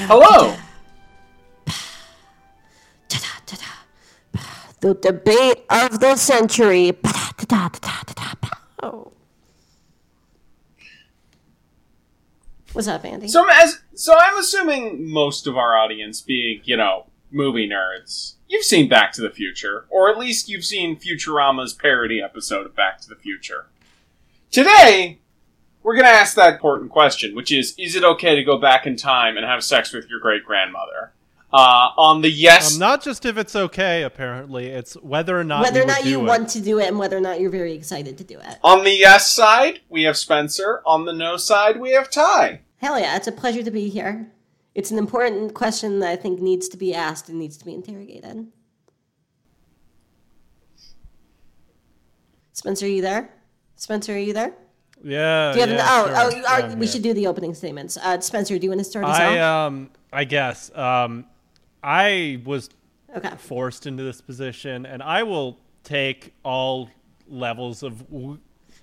Hello. The debate of the century. Oh. What's up, Andy? So as so I'm assuming most of our audience being, you know, movie nerds, you've seen Back to the Future, or at least you've seen Futurama's parody episode of Back to the Future. Today, we're going to ask that important question, which is is it okay to go back in time and have sex with your great grandmother? Uh, on the yes, Um, not just if it's okay. Apparently, it's whether or not whether you or not would you do it. want to do it and whether or not you're very excited to do it. on the yes side, we have Spencer. On the no side, we have Ty. Hell yeah, it's a pleasure to be here. It's an important question that I think needs to be asked and needs to be interrogated. Spencer, are you there? Spencer, are you there? Yeah. Do you have yeah, an, oh, sure. oh, Yeah, we should do the opening statements. Uh, Spencer, do you want to start us I off? um. I guess um. I was okay. forced into this position, and I will take all levels of. w-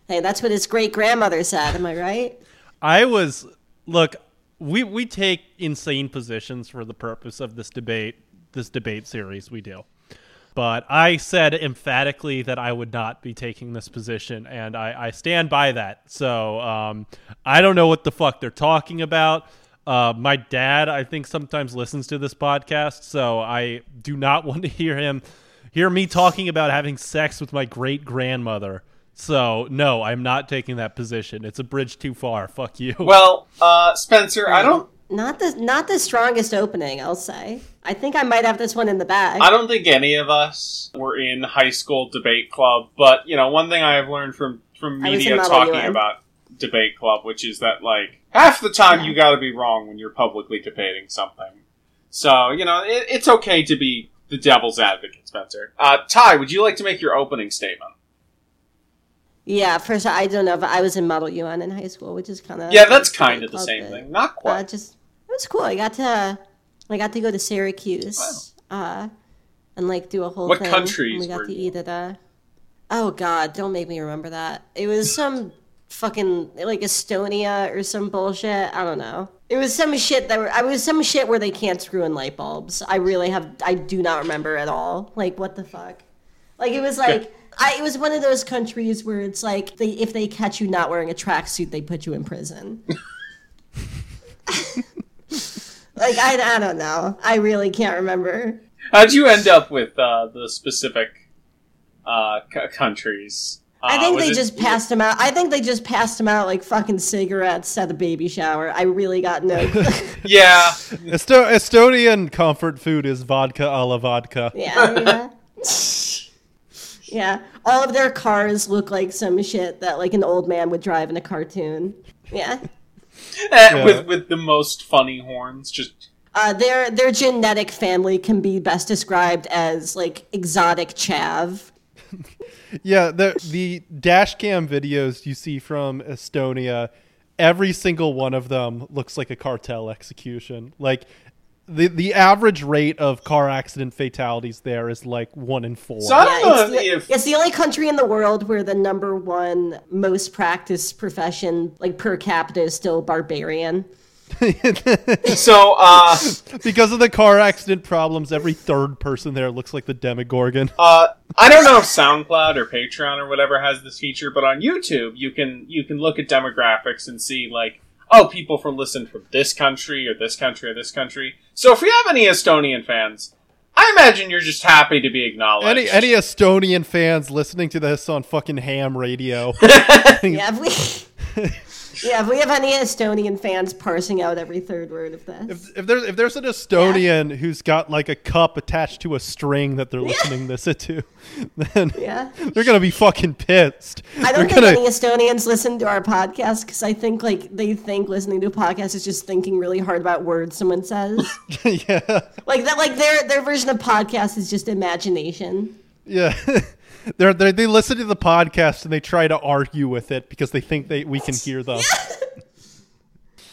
Hey, that's what his great grandmother said. Am I right? I was look. We we take insane positions for the purpose of this debate. This debate series we do. But I said emphatically that I would not be taking this position, and I, I stand by that. So um, I don't know what the fuck they're talking about. Uh, my dad, I think, sometimes listens to this podcast, so I do not want to hear him hear me talking about having sex with my great grandmother. So no, I'm not taking that position. It's a bridge too far. Fuck you. Well, uh, Spencer, I don't Not the not the strongest opening, I'll say. I think I might have this one in the bag. I don't think any of us were in high school debate club, but you know, one thing I have learned from from media talking UN. about debate club, which is that like half the time you got to be wrong when you're publicly debating something. So you know, it, it's okay to be the devil's advocate, Spencer. Uh, Ty, would you like to make your opening statement? yeah, first I don't know if I was in Model UN in high school, which is kind of yeah, that's kind of the same thing. Not Uh, quite. just it was cool. I got to I got to go to Syracuse, uh, and like do a whole What thing. countries we got to eat at a. Oh God! Don't make me remember that. It was some fucking like Estonia or some bullshit. I don't know. It was some shit that were. I was some shit where they can't screw in light bulbs. I really have. I do not remember at all. Like what the fuck? Like it was like. I, it was one of those countries where it's like they, if they catch you not wearing a tracksuit, they put you in prison. like I, I don't know. I really can't remember. How'd you end up with uh, the specific uh, c- countries? Uh, I think they it- just passed them out. I think they just passed them out like fucking cigarettes at the baby shower. I really got no. Yeah, Esto- Estonian comfort food is vodka a la vodka. yeah, yeah. yeah. All of their cars look like some shit that like an old man would drive in a cartoon. Yeah. Eh, with with the most funny horns. Just Uh, their their genetic family can be best described as like exotic chav. Yeah, the the dash cam videos you see from Estonia, every single one of them looks like a cartel execution. Like the the average rate of car accident fatalities there is like one in four. so I don't know it's, the, if it's the only country in the world where the number one most practiced profession, like per capita, is still barbarian. so. Uh, because of the car accident problems, every third person there looks like the Demogorgon. Uh, I don't know if SoundCloud or Patreon or whatever has this feature, but on YouTube you can you can look at demographics and see like oh people from listen from this country or this country or this country. So if we have any Estonian fans, I imagine you're just happy to be acknowledged. Any any Estonian fans listening to this on fucking ham radio? Yeah, we yeah, if we have any Estonian fans parsing out every third word of this. If, if there's if there's an Estonian who's got like a cup attached to a string that they're listening this to, then yeah. they're gonna be fucking pissed. I don't they're think gonna, any Estonians listen to our podcast because I think like they think listening to a podcast is just thinking really hard about words someone says. yeah, like that, like their their version of podcast is just imagination. yeah. They're, they they listen to the podcast and they try to argue with it because they think they we can hear them.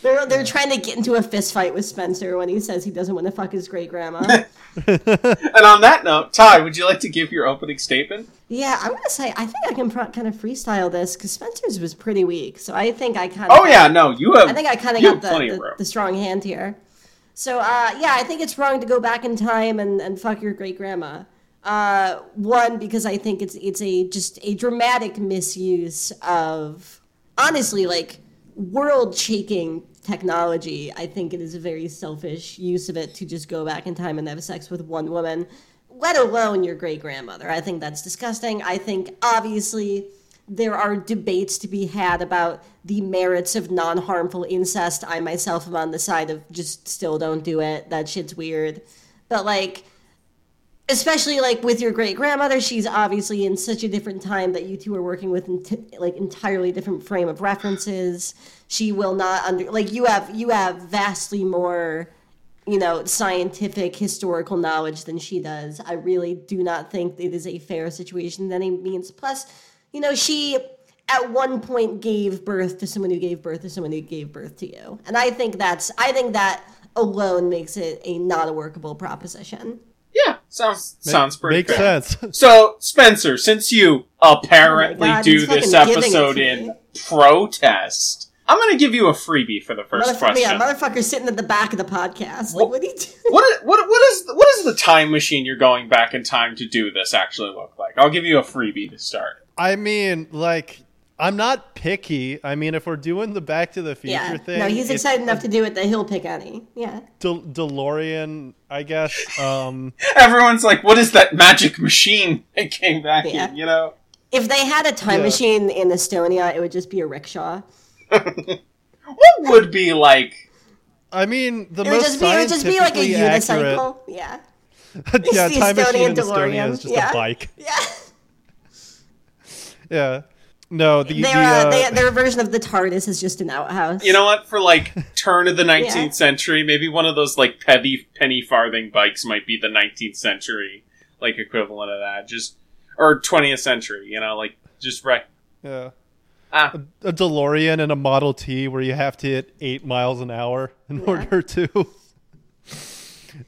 They're they're trying to get into a fist fight with Spencer when he says he doesn't want to fuck his great grandma. And on that note, Ty, would you like to give your opening statement? yeah, I'm gonna say I think I can pro- kind of freestyle this because Spencer's was pretty weak, so I think I kind of. Oh yeah, no, you have. I think I kind of got the, of the, the strong hand here. So uh, yeah, I think it's wrong to go back in time and, and fuck your great grandma. Uh, one because I think it's it's a just a dramatic misuse of honestly like world shaking technology. I think it is a very selfish use of it to just go back in time and have sex with one woman, let alone your great grandmother. I think that's disgusting. I think obviously there are debates to be had about the merits of non harmful incest. I myself am on the side of just still don't do it. That shit's weird. But like, especially like with your great grandmother, she's obviously in such a different time that you two are working with like entirely different frame of references. She will not under like you have you have vastly more you know scientific historical knowledge than she does. I really do not think it is a fair situation in any means. Plus, you know she at one point gave birth to someone who gave birth to someone who gave birth to you, and I think that's I think that alone makes it a not a workable proposition. Yeah, sounds sounds pretty Makes fair. sense. So, Spencer, since you apparently Oh God, do this fucking giving it episode in protest, I'm going to give you a freebie for the first Motherfucker, question. yeah, motherfucker sitting at the back of the podcast. Like, What- what do you do? what, is, what, what, is, what is the time machine you're going back in time to do this actually look like? I'll give you a freebie to start. I mean, like, I'm not picky. I mean, if we're doing the Back to the Future Yeah. thing, No, he's excited enough to do it that he'll pick any. Yeah. De- DeLorean, I guess. Um, Everyone's like, what is that magic machine that came back Yeah. in, you know? If they had a time Yeah. machine in Estonia, it would just be a rickshaw. What would be like I mean, the It would most just be it would just be like a scientifically accurate- unicycle. Yeah. yeah, the time machine Estonian in Estonia is just Yeah. a bike. Yeah. Yeah. No, the, Their, the uh, uh, they, their version of the TARDIS is just an outhouse. You know what? For like turn of the 19th Yeah. century, maybe one of those like penny penny farthing bikes might be the 19th century like equivalent of that. Just or 20th century. You know, like just right. yeah. Ah, a DeLorean and a Model T where you have to hit eight miles an hour in order to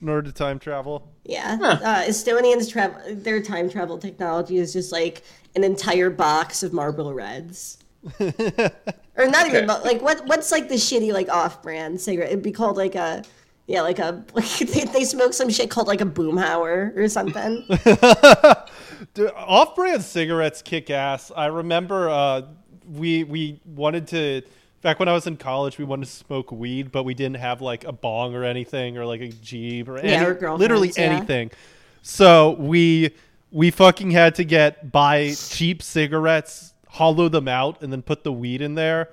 in order to time travel. Yeah. Huh. Uh, Estonians travel their time travel technology is just like an entire box of Marlboro Reds. or not Okay. even mo- like what what's like the shitty like off-brand cigarette? It'd be called like a yeah, like a like they, they smoke some shit called like a boomhauer or something. Dude, Off-brand cigarettes kick ass. I remember uh, we we wanted to back when I was in college. We wanted to smoke weed, but we didn't have like a bong or anything, or like a jeep or, Yeah, any, or literally yeah. anything. So we we fucking had to get buy cheap cigarettes, hollow them out, and then put the weed in there.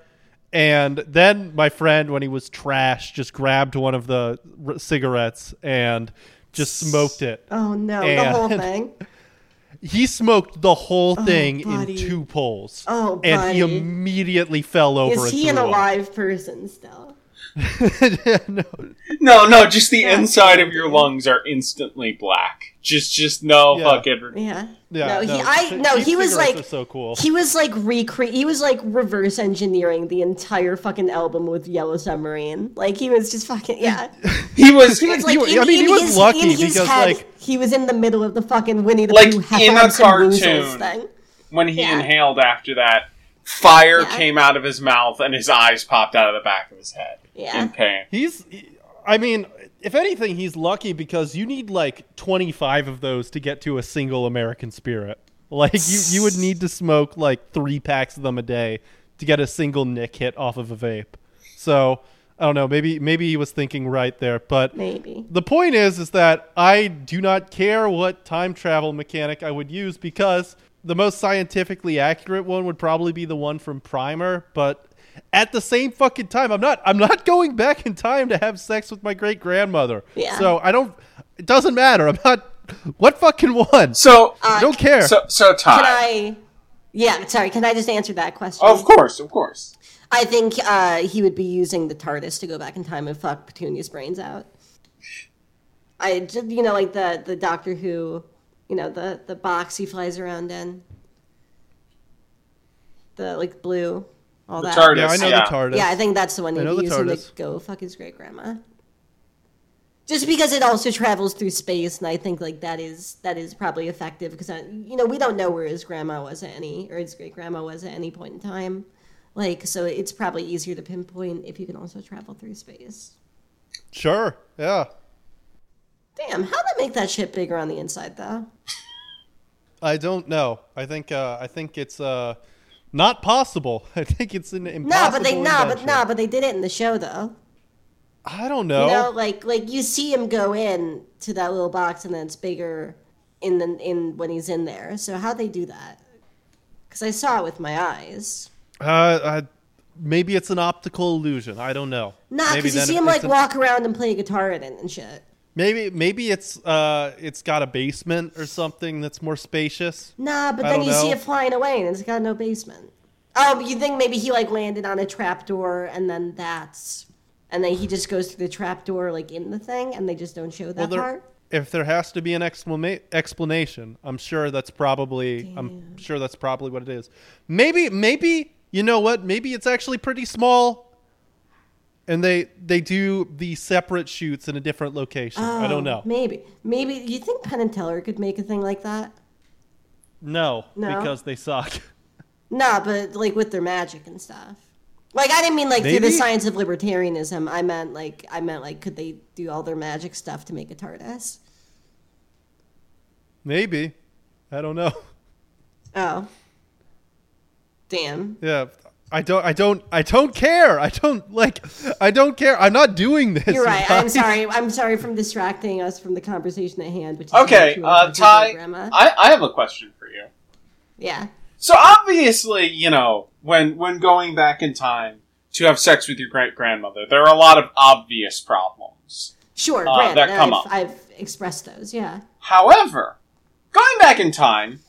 And then my friend, when he was trash, just grabbed one of the r- cigarettes and just smoked it. Oh no, the whole thing. He smoked the whole oh, thing in two pulls. Oh, and he immediately fell over. Is he and an threw up. alive person still? no, no, no, just the Yeah. inside of your lungs are instantly black. Just, just no Yeah. fucking. Yeah. yeah, no, he I no, he was like so cool. He was like recre he was like reverse engineering the entire fucking album with Yellow Submarine. Like he was just fucking yeah. He was, He was like He- in, I mean, he was his, lucky because, head, like- he was in the middle of the fucking Winnie the Like, Pooh in a Heffalumps and Woozles cartoon. thing. when he Yeah. inhaled after that. Fire Yeah. came out of his mouth and his eyes popped out of the back of his head Yeah. in pain. He's, I mean, if anything, he's lucky because you need like 25 of those to get to a single American spirit. Like you, you would need to smoke like three packs of them a day to get a single nick hit off of a vape. So I don't know. Maybe maybe he was thinking right there, but Maybe. the point is is that I do not care what time travel mechanic I would use because the most scientifically accurate one would probably be the one from Primer, but at the same fucking time I'm not I'm not going back in time to have sex with my great grandmother. Yeah. So I don't it doesn't matter. I'm not what fucking one? So, I don't care. so, so Ty. Can I Yeah, sorry, can I just answer that question? Of course, of course. I think uh, he would be using the TARDIS to go back in time and fuck Petunia's brains out. I just, you know, like the the Doctor Who, you know, the the box he flies around in, the like blue, all The that. TARDIS. yeah, I know yeah. the TARDIS. Yeah, I think that's the one I he'd know be the using to TARDIS. go fuck his great grandma. Just because it also travels through space, and I think like that is that is probably effective because you know we don't know where his grandma was at any or his great grandma was at any point in time, like so it's probably easier to pinpoint if you can also travel through space. Sure. Yeah. Damn, how'd they make that shit bigger on the inside though? I don't know. I think uh, I think it's uh, not possible. I think it's an impossible. No, but they nah, but nah, but they did it in the show though. I don't know. You know, like like you see him go in to that little box and then it's bigger in the in when he's in there. So how'd they do that? Because I saw it with my eyes. uh, uh, maybe it's an optical illusion. I don't know. Nah, because you see him like an- walk around and play guitar in it and shit. Maybe maybe it's uh it's got a basement or something that's more spacious. Nah, but I then you see it flying away and it's got no basement. Oh, but you think maybe he like landed on a trapdoor and then that's and then he just goes through the trapdoor like in the thing and they just don't show that Well, there, part? if there has to be an explana- explanation, I'm sure that's probably I'm sure that's probably what it is. Maybe maybe you know what? Maybe it's actually pretty small. And they they do the separate shoots in a different location. I Oh, don't know. Maybe. Maybe you think Penn and Teller could make a thing like that? No, No? because they suck. No, but like with their magic and stuff. Like I didn't mean like through the science of libertarianism. I meant like I meant like could they do all their magic stuff to make a TARDIS? Maybe. I don't know. Oh. Damn. Yeah. I don't I don't I don't care. I don't like I don't care. I'm not doing this. You're you right. I'm sorry. I'm sorry from distracting us from the conversation at hand. Which is Okay, uh, Ty. I, I have a question for you. yeah. So obviously, you know, when when going back in time to have sex with your great grandmother, there are a lot of obvious problems. Sure. Uh, granted, that come I've, up. I've expressed those. Yeah. However, going back in time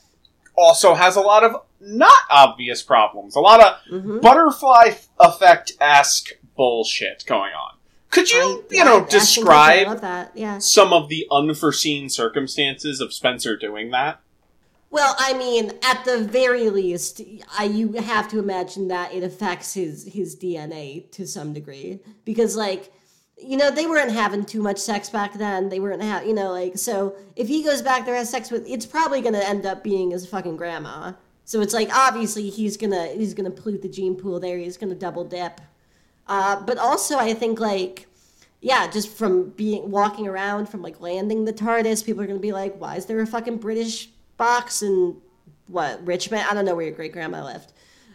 also has a lot of not obvious problems. A lot of Mhm. butterfly effect esque bullshit going on. Could you, I- you know, I- I describe that. Yeah. some of the unforeseen circumstances of Spencer doing that? Well, I mean, at the very least, I, you have to imagine that it affects his his DNA to some degree because, like, you know, they weren't having too much sex back then. They weren't having, you know, like, so if he goes back there has sex with, it's probably gonna end up being his fucking grandma. So it's like obviously he's gonna he's gonna pollute the gene pool there. He's gonna double dip. Uh, but also, I think like yeah, just from being walking around, from like landing the TARDIS, people are gonna be like, "Why is there a fucking British box in what Richmond? I don't know where your great grandma lived."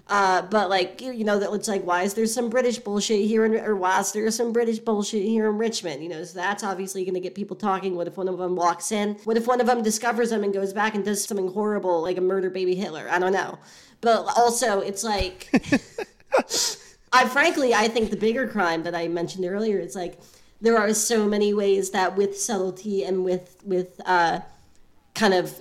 Uh, but like you, know that it's like, why is there some British bullshit here, in, or why is there some British bullshit here in Richmond? You know, so that's obviously going to get people talking. What if one of them walks in? What if one of them discovers them and goes back and does something horrible, like a murder baby Hitler? I don't know. But also, it's like I frankly, I think the bigger crime that I mentioned earlier is like there are so many ways that with subtlety and with with uh, kind of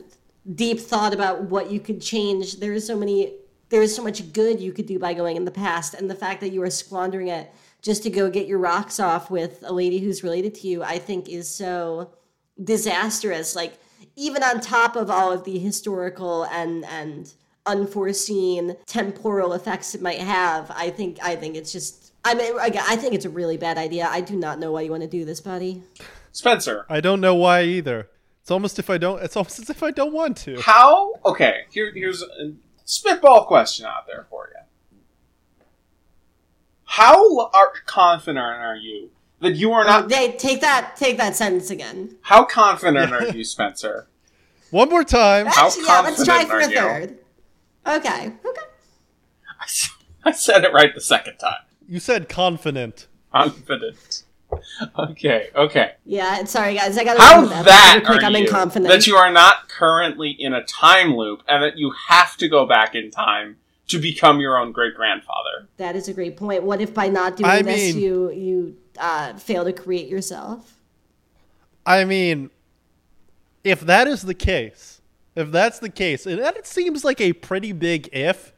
deep thought about what you could change, there is so many there is so much good you could do by going in the past, and the fact that you are squandering it just to go get your rocks off with a lady who's related to you, I think is so disastrous. Like even on top of all of the historical and and unforeseen temporal effects it might have, I think I think it's just. I mean, I think it's a really bad idea. I do not know why you want to do this, buddy. Spencer, I don't know why either. It's almost if I don't. It's almost as if I don't want to. how? Okay, here, here's a spitball question out there for you. How are confident are you that you are not? They take that take that sentence again. How confident are you, Spencer? One more time. How Actually, yeah, let's try confident for a you? third. Okay. Okay. I said it right the second time. You said confident. Confident. Okay, okay. Yeah, sorry guys, I got to How that that quick. are I'm you inconfident. that you are not currently in a time loop and that you have to go back in time to become your own great grandfather? That is a great point. What if by not doing I this, mean- you you uh, fail to create yourself? I mean, if that is the case, if that's the case, and that seems like a pretty big if,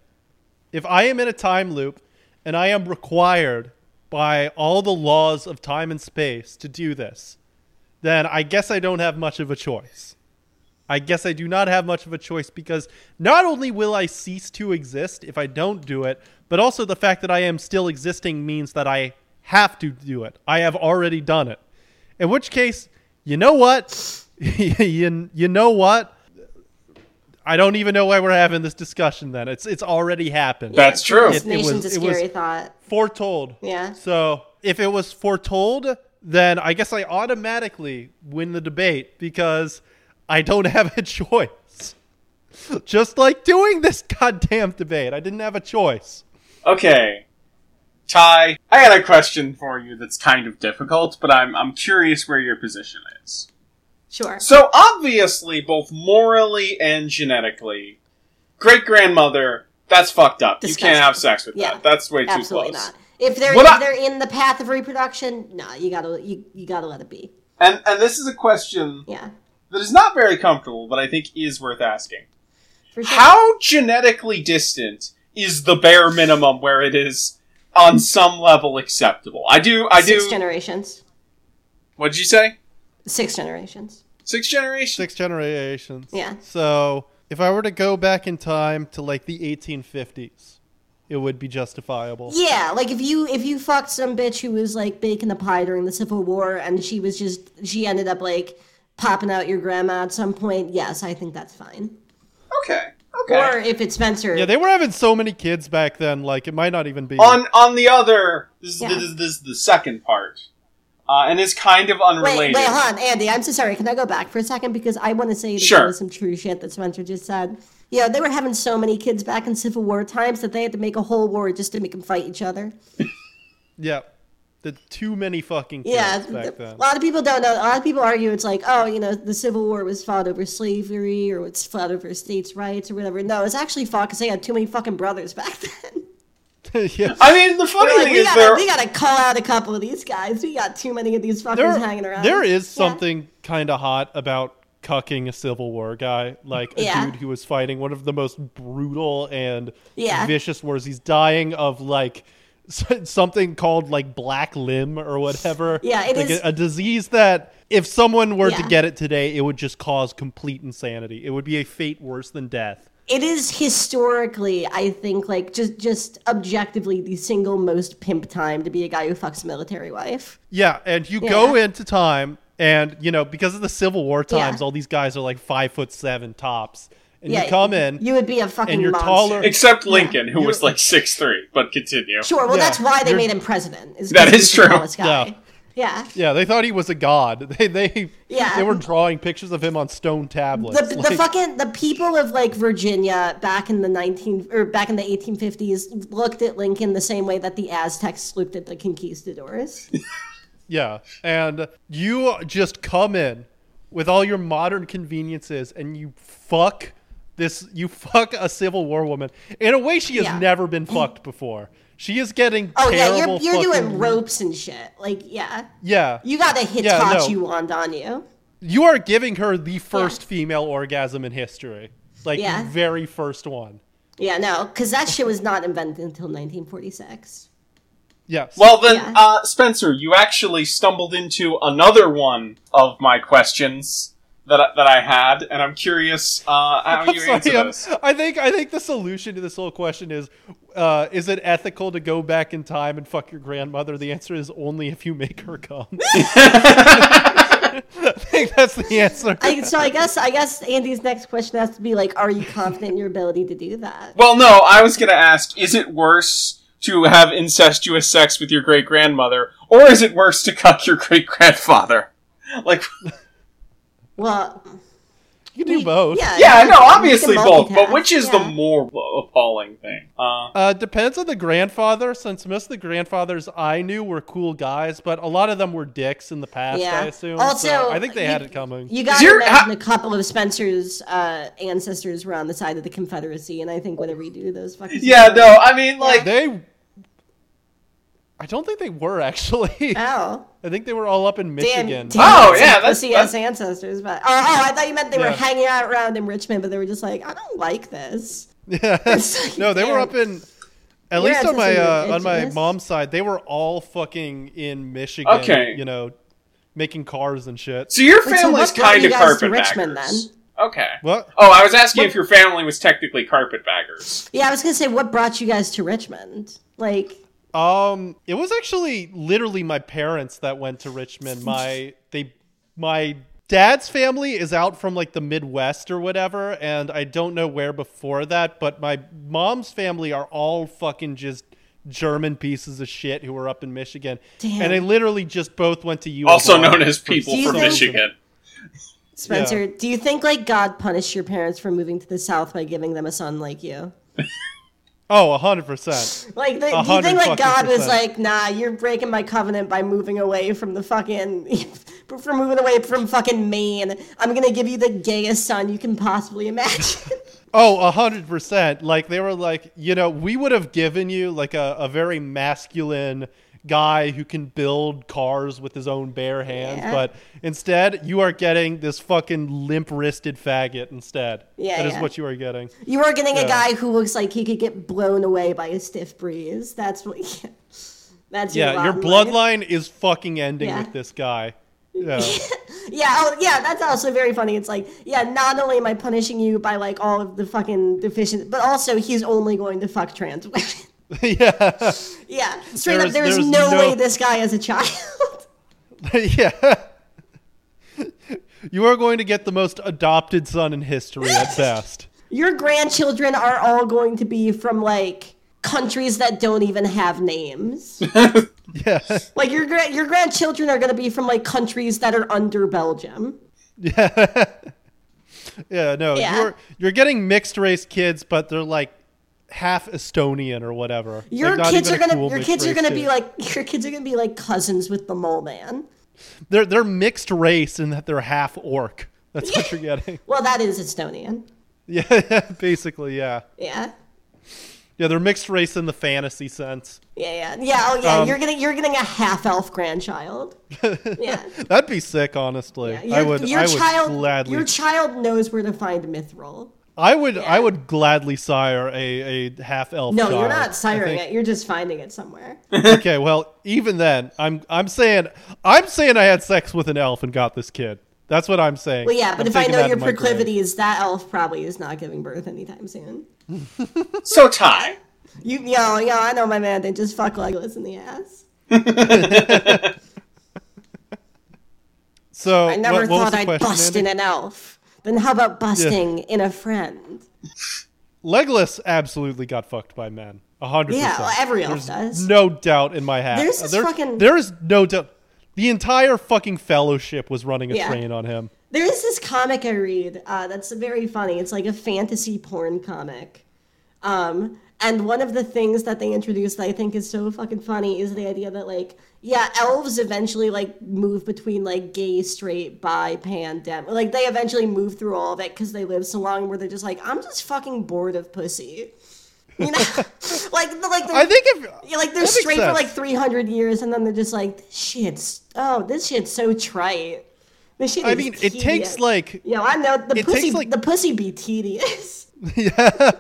if I am in a time loop and I am required by all the laws of time and space to do this, then I guess I don't have much of a choice. I guess I do not have much of a choice because not only will I cease to exist if I don't do it, but also the fact that I am still existing means that I have to do it. I have already done it. In which case, you know what? you, you know what? I don't even know why we're having this discussion then. It's it's already happened. That's true. It- it Nation's was- a it was- scary thought. foretold. Yeah. So if it was foretold, then I guess I automatically win the debate because I don't have a choice. Just like doing this goddamn debate, I didn't have a choice. Okay. Ty, I had a question for you that's kind of difficult, but I'm I'm curious where your position is. Sure. So obviously, both morally and genetically, great grandmother, that's fucked up. You can't have sex with Yeah. that. That's way too Absolutely close. not. If they're What if I- they're in the path of reproduction, no, you gotta you, you gotta let it be. And and this is a question Yeah. that is not very comfortable, but I think is worth asking. Sure. How genetically distant is the bare minimum where it is on some level acceptable? I do I Six do generations. What did you say? Six generations. Six generations? Six generations. Yeah. So if I were to go back in time to like the 1850s, it would be justifiable. Yeah, like if you if you fucked some bitch who was like baking a pie during the Civil War and she was just she ended up like popping out your grandma at some point, yes, I think that's fine. Okay. Okay. Or if it's Spencer, Yeah, they were having so many kids back then. Like it might not even be. on on the other this is, Yeah. this, is, this is the second part. Uh, and it's kind of unrelated. wait, wait, hold on, Andy. I'm so sorry. Can I go back for a second because I want to say that Sure. there was some true shit that Spencer just said. Yeah, they were having so many kids back in Civil War times that they had to make a whole war just to make them fight each other. yeah, the too many fucking kids Yeah, back then. a lot of people don't know. A lot of people argue it's like, oh, you know, the Civil War was fought over slavery or it's fought over states' rights or whatever. No, it's actually fought because they had too many fucking brothers back then. yeah. I mean, the funny We're like, thing we is gotta, there. we gotta call out a couple of these guys. We got too many of these fuckers There, hanging around. there is Yeah. something kind of hot about cucking a Civil War guy, like a Yeah. dude who was fighting one of the most brutal and Yeah. vicious wars. He's dying of like something called like black limb or whatever. Yeah, it like is- a, a disease that if someone were to get it today, it would just cause complete insanity. It would be a fate worse than death. It is historically, I think, like just just objectively the single most pimp time to be a guy who fucks a military wife. Yeah, and you go into time, and you know because of the Civil War times, Yeah. all these guys are like five foot seven tops, and Yeah, you come in. You would be a fucking and you're monster. taller- Except Lincoln, who You're- was like six three. But continue. Sure, well, Yeah, that's why they you're- made him president. Is That 'cause is he's the true. tallest guy. Yeah. Yeah. They thought he was a god. They they Yeah. they were drawing pictures of him on stone tablets. The, the fucking the people of like Virginia back in the 19 or back in the 1850s looked at Lincoln the same way that the Aztecs looked at the conquistadors. yeah, and you just come in with all your modern conveniences, and you fuck this. You fuck a Civil War woman in a way she has Yeah. never been fucked before. She is getting Oh yeah, you're you're fucking- doing ropes and shit. Like yeah, Yeah, you got a Yeah, no. Hitachi wand on you. You are giving her the first female orgasm in history. Like Yeah. the very first one. Yeah, no, because that shit was not invented until 1946. Yes. Well then, Yeah. uh, Spencer, you actually stumbled into another one of my questions that I, that I had, and I'm curious uh, how I'm you sorry, answer I'm- I think I think the solution to this whole question is uh, is it ethical to go back in time and fuck your grandmother? The answer is only if you make her come. I think that's the answer. I, so I guess I guess Andy's next question has to be like, are you confident in your ability to do that? Well, no, I was going to ask: Is it worse to have incestuous sex with your great grandmother, or is it worse to cuck your great grandfather? Like, Well, you can do both. yeah, yeah, you no, obviously both, but which is the more appalling thing? Uh, Uh, depends on the grandfather, since most of the grandfathers I knew were cool guys, but a lot of them were dicks in the past, Yeah. I assume. Also, so I think they you- had it coming. You got to You're- imagine ha- a couple of Spencer's uh, ancestors were on the side of the Confederacy, and I think whatever you do those fucking yeah, no, I mean, like, they. I don't think they were actually. Oh, I think they were all up in damn! Michigan. damn Oh, that's yeah, some that's- pussy ass that's- ancestors. But oh, oh, I thought you meant they were hanging out around in Richmond, but they were just like, I don't like this. Yeah. no, they were up in. At least on my uh, on my mom's side, they were all fucking in Michigan. Okay. You know, making cars and shit. so your Wait, so family's what brought kind of guys to Richmond, carpetbaggers. then? Okay. What? Oh, I was asking if your family was technically carpetbaggers. Yeah, I was gonna say, what brought you guys to Richmond? Like, Um, it was actually literally my parents that went to Richmond. My they my dad's family is out from like the Midwest or whatever, and I don't know where before that, but my mom's family are all fucking just German pieces of shit who were up in Michigan, Damn. and they literally just both went to U. Also known as people from Michigan. Spencer, do you think like God punished your parents for moving to the South by giving them a son like you? Oh, hundred percent. Like, the, do you think like God was like, nah, you're breaking my covenant by moving away from the fucking, from moving away from fucking Maine. I'm gonna give you the gayest son you can possibly imagine. Oh, a hundred percent. Like they were like, you know, we would have given you like a, a very masculine guy who can build cars with his own bare hands, Yeah. but instead you are getting this fucking limp wristed faggot instead. Yeah, That is yeah. what you are getting. you are getting a guy who looks like he could get blown away by a stiff breeze. That's what. That's your Yeah, your in life. bloodline is fucking ending Yeah. with this guy. Yeah. Yeah, oh, yeah, that's also very funny. It's like, yeah, not only am I punishing you by like all of the fucking deficient, but also he's only going to fuck trans women. yeah. yeah, straight There's- up, there's, there's no, no- way this guy is a child. yeah. You are going to get the most adopted son in history at best. Your grandchildren are all going to be from like countries that don't even have names. Yeah. like your gra- your grandchildren are going to be from like countries that are under Belgium. Yeah. yeah, no. Yeah. You're you're getting mixed race kids, but they're like half Estonian or whatever. Your Like, kids are gonna cool your kids are gonna kid. be like your kids are gonna be like cousins with the mole man. they're they're mixed race in that they're half orc. That's what you're getting. Well, that is Estonian. Yeah, basically, yeah. Yeah. Yeah, they're mixed race in the fantasy sense. Yeah, yeah, yeah. Oh, yeah. Um, you're getting you're getting a half elf grandchild. Yeah, That'd be sick, honestly. yeah. I would Your I would child, gladly your child knows where to find Mithril. I would Yeah. I would gladly sire a, a half elf. No, you're not siring think- it. You're just finding it somewhere. okay, well, even then, I'm I'm saying I'm saying I had sex with an elf and got this kid. That's what I'm saying. Well, yeah, but I'm if I know your in my grave. proclivities, that elf probably is not giving birth anytime soon. So Ty, You, yo, yo, I know my man. They just fuck Legolas in the ass. So I never what, what thought the I'd question, bust Andy? in an elf. Then how about busting in a friend? Legolas absolutely got fucked by men. A hundred Yeah, percent. well, every elf does. No doubt in my hat. There's this there, fucking- there is no doubt. The entire fucking fellowship was running a Yeah. train on him. There is this comic I read uh, that's very funny. It's like a fantasy porn comic. Um, and one of the things that they introduced that I think is so fucking funny is the idea that like, yeah, elves eventually like move between like gay, straight, bi, pan, dem. Like they eventually move through all of it because they live so long where they're just like, I'm just fucking bored of pussy. You know, like the like I think if yeah, like they're straight for like 300 years, and then they're just like, shit's oh, this shit's so trite. This shit I mean, it takes tedious." like Yo, I know the pussy. takes, like- the pussy be tedious. yeah.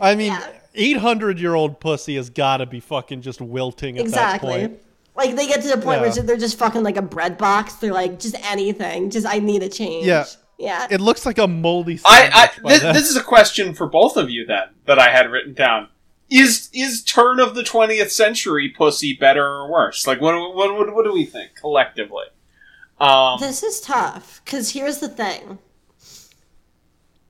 I mean, Yeah. Eight hundred year old pussy has got to be fucking just wilting at that exactly. point. Like they get to the point Yeah. where they're just fucking like a bread box. They're like just anything. Just I need a change. Yeah. Yeah. It looks like a moldy. I, I this, this is a question for both of you then that I had written down. Is is turn of the twentieth century pussy better or worse? Like what what what, what do we think collectively? Um, This is tough because here's the thing.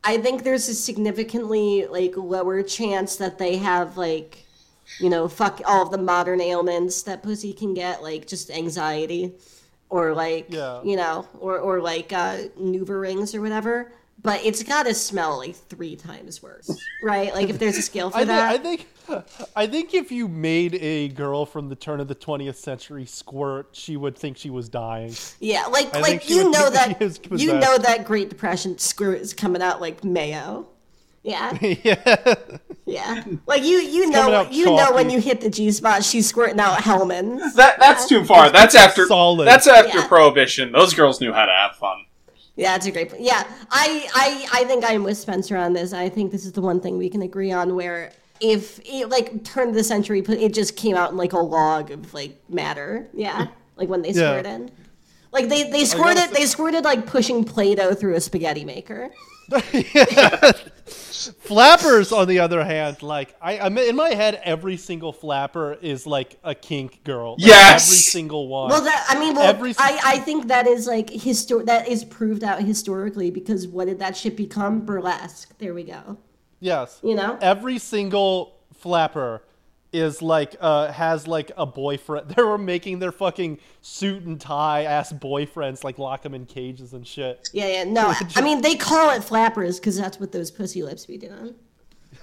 I think there's a significantly like lower chance that they have like, you know, fuck all of the modern ailments that pussy can get, like just anxiety, or like, Yeah. you know, or or like uh, Nuva rings or whatever. But it's got to smell like three times worse, right? Like if there's a scale for I think, that. I think I think if you made a girl from the turn of the 20th century squirt, she would think she was dying. Yeah, like I like you know that you know that Great Depression squirt is coming out like mayo. Yeah, yeah. yeah. Like you you coming know out you know when you hit the G spot, she's squirting out Hellmann's. that that's too far. That's after solid. That's after Yeah. prohibition. Those girls knew how to have fun. Yeah, it's a great. point. Yeah, I I I think I'm with Spencer on this. I think this is the one thing we can agree on where. If it, like turn of the century, it just came out in like a log of like matter, yeah, like when they Yeah. squirted, like they they squirted they squirted like pushing Play-Doh through a spaghetti maker. Flappers, on the other hand, like I, I'm in my head, every single flapper is like a kink girl. Like, Yes! every single one. Well, that I mean, well, Every s- I, I think that is like histor- that is proved out historically because what did that shit become? Burlesque. There we go. yes, You know? every single flapper is like uh has like a boyfriend. They were making their fucking suit and tie ass boyfriends like lock them in cages and shit. Yeah, yeah. No, I, I mean they call it flappers because that's what those pussy lips be doing.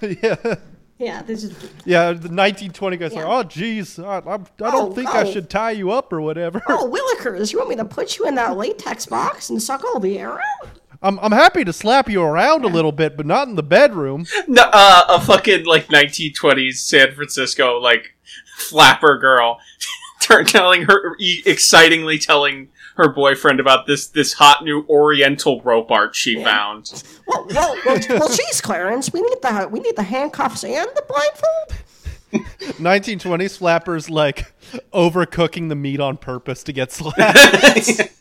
yeah. Yeah, this is. Yeah, the 1920 guys Yeah. are, oh, geez, I, I'm, I don't Oh, think I oh. should tie you up or whatever. oh Willikers, you want me to put you in that latex box and suck all the air out? I'm, I'm happy to slap you around a little bit, but not in the bedroom. No, uh, a fucking like 1920s San Francisco like flapper girl, turn telling her e- excitingly telling her boyfriend about this this hot new Oriental rope art she found. Well, well, well, well, geez, Clarence, we need the we need the handcuffs and the blindfold. 1920s flappers like overcooking the meat on purpose to get slapped.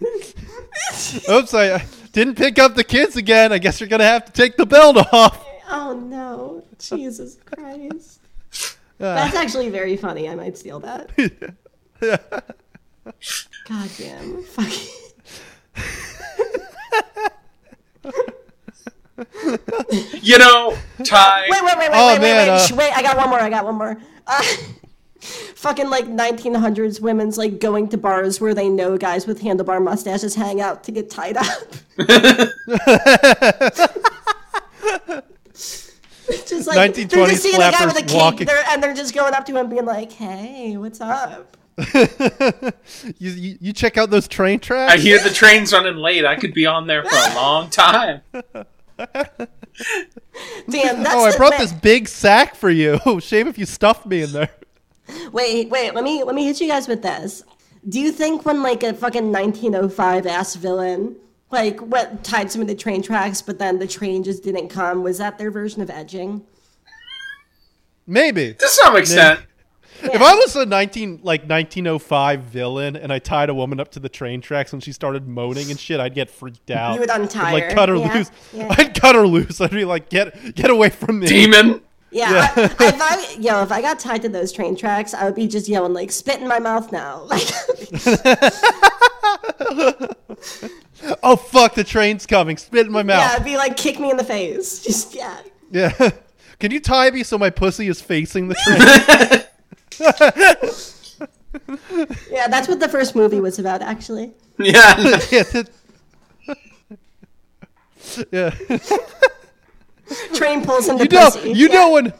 Oops, I didn't pick up the kids again. I guess you're gonna have to take the belt off. Oh no, Jesus Christ! That's actually very funny. I might steal that. God damn, fuck. You know, Ty. Wait, wait, wait, wait, Oh, wait, man, wait, wait, uh, Shh, wait! I got one more. I got one more. Uh, fucking like 1900s women's like going to bars where they know guys with handlebar mustaches hang out to get tied up. just like they're just seeing a guy with a flappers cake walking- there, and they're just going up to him being like, "Hey, what's up?" You, you, you check out those train tracks? I hear the train's running late. I could be on there for a long time. Damn, oh, that's oh, I brought ma- this big sack for you. Shame if you stuffed me in there. Wait, wait, let me let me hit you guys with this. Do you think when like a fucking 1905 ass villain like what tied some of the train tracks, but then the train just didn't come, was that their version of edging? Maybe. To some extent. If I was a 19 like 1905 villain and I tied a woman up to the train tracks and she started moaning and shit, I'd get freaked out. You would untie I'd, like cut her Yeah, loose. yeah. I'd cut her loose. I'd be like, get get away from me. Demon. Yeah, Yeah. I, if I yo, if I got tied to those train tracks, I would be just yelling like "spit in my mouth now!" Like, Oh fuck, the train's coming. Spit in my yeah, mouth. it'd be like kick me in the face. Just yeah. Yeah. Can you tie me so my pussy is facing the train? Yeah, that's what the first movie was about, actually. Yeah. yeah. yeah. Train pulls into You know, pussy. you Yeah. know when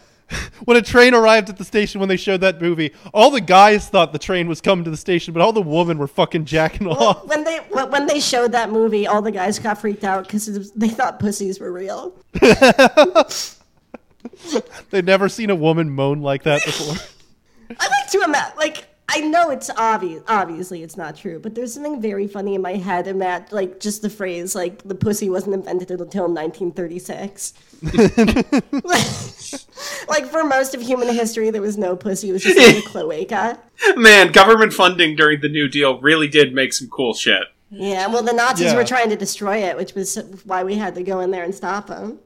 when a train arrived at the station when they showed that movie, all the guys thought the train was coming to the station, but all the women were fucking jacking Well, off. when they when they showed that movie, all the guys got freaked out because they thought pussies were real. They'd never seen a woman moan like that before. I like to imagine, like, I know it's obvious. Obviously, it's not true, but there's something very funny in my head about like just the phrase like the pussy wasn't invented until 1936. like for most of human history, there was no pussy. It was just like a cloaca. Man, government funding during the New Deal really did make some cool shit. Yeah, well, the Nazis Yeah. were trying to destroy it, which was why we had to go in there and stop them.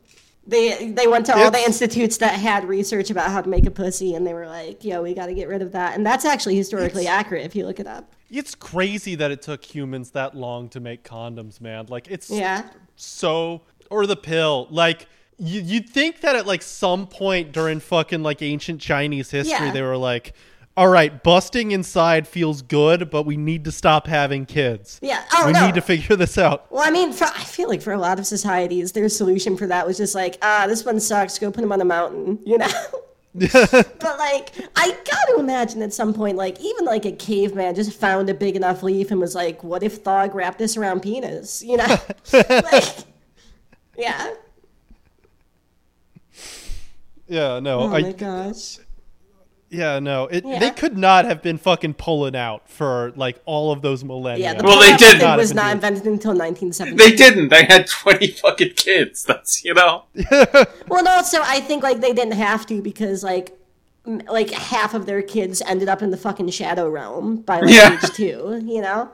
They they went to all the institutes that had research about how to make a pussy, and they were like, "Yo, we got to get rid of that." And that's actually historically accurate if you look it up. It's crazy that it took humans that long to make condoms, man. Like it's Yeah. so or the pill. Like you you'd think that at like some point during fucking like ancient Chinese history Yeah. they were like, all right, busting inside feels good, but we need to stop having kids. Yeah. Oh we no. need to figure this out. Well, I mean, for, I feel like for a lot of societies, their solution for that was just like, ah, this one sucks. Go put him on a mountain, you know. but like, I got to imagine at some point, like even like a caveman just found a big enough leaf and was like, "What if Thog wrapped this around penis?" You know. like, yeah. Yeah, no. Oh I my gosh. Yeah, no. It Yeah. they could not have been fucking pulling out for like all of those millennia. Yeah. The Well, they did. method Not was not invented until 1970. They didn't. They had 20 fucking kids. That's, you know. Well, and also I think like they didn't have to because like m- like half of their kids ended up in the fucking shadow realm by like Yeah. age two, you know.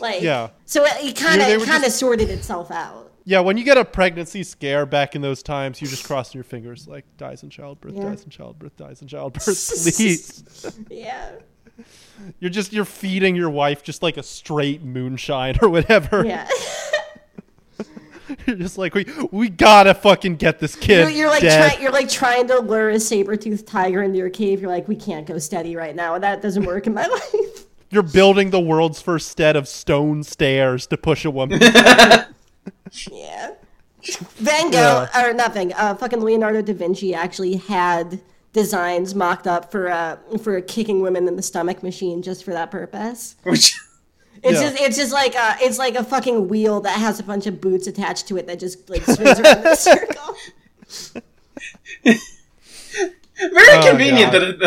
Like Yeah. so it, it kind of were kind of sorted itself out. Yeah, when you get a pregnancy scare back in those times, you just cross your fingers like dies in childbirth, Yeah. dies in childbirth, dies in childbirth. Please. Yeah, You're just you're feeding your wife just like a straight moonshine or whatever. yeah. You're just like we we gotta fucking get this kid You're, you're like dead. try, you're like trying to lure a saber-toothed tiger into your cave. You're like, we can't go steady right now, and that doesn't work in my life. You're building the world's first set of stone stairs to push a woman. Yeah. Van Gogh, or nothing. Uh, fucking Leonardo da Vinci actually had designs mocked up for uh, for a kicking women in the stomach machine just for that purpose. Which It's Yeah. just it's just like uh, it's like a fucking wheel that has a bunch of boots attached to it that just like spins around in a circle. very Oh, convenient God. that,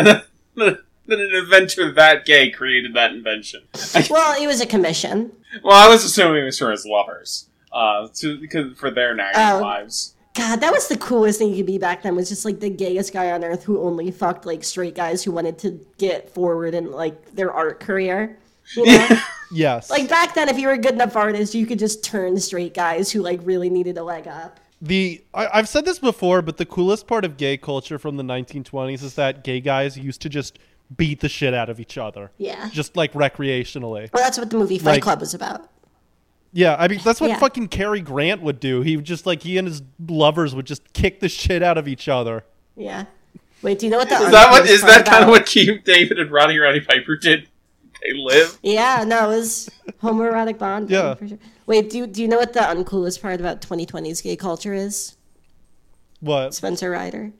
that, that an inventor that gay created that invention. Well, it was a commission. Well, I was assuming it was for his lovers, uh, to, because for their nagging Oh. lives. God, that was the coolest thing you could be back then. Was just like the gayest guy on earth who only fucked like straight guys who wanted to get forward in like their art career. You know? yes. like back then, if you were a good enough artist, you could just turn straight guys who like really needed a leg up. the I, I've said this before, but the coolest part of gay culture from the 1920s is that gay guys used to just beat the shit out of each other. Yeah. Just like recreationally. Well, that's what the movie Fight Like- Club was about. Yeah, I mean that's what Yeah. fucking Cary Grant would do. He would just like he and his lovers would just kick the shit out of each other. Yeah. Wait, do you know what the Is that what? uncoolest Is part that kind about- of what Keith David and Rowdy Roddy Piper did? They live. Yeah, no, it was homoerotic bond. Yeah. For sure. Wait, do, do you know what the uncoolest part about 2020's gay culture is? What? Spencer Ryder.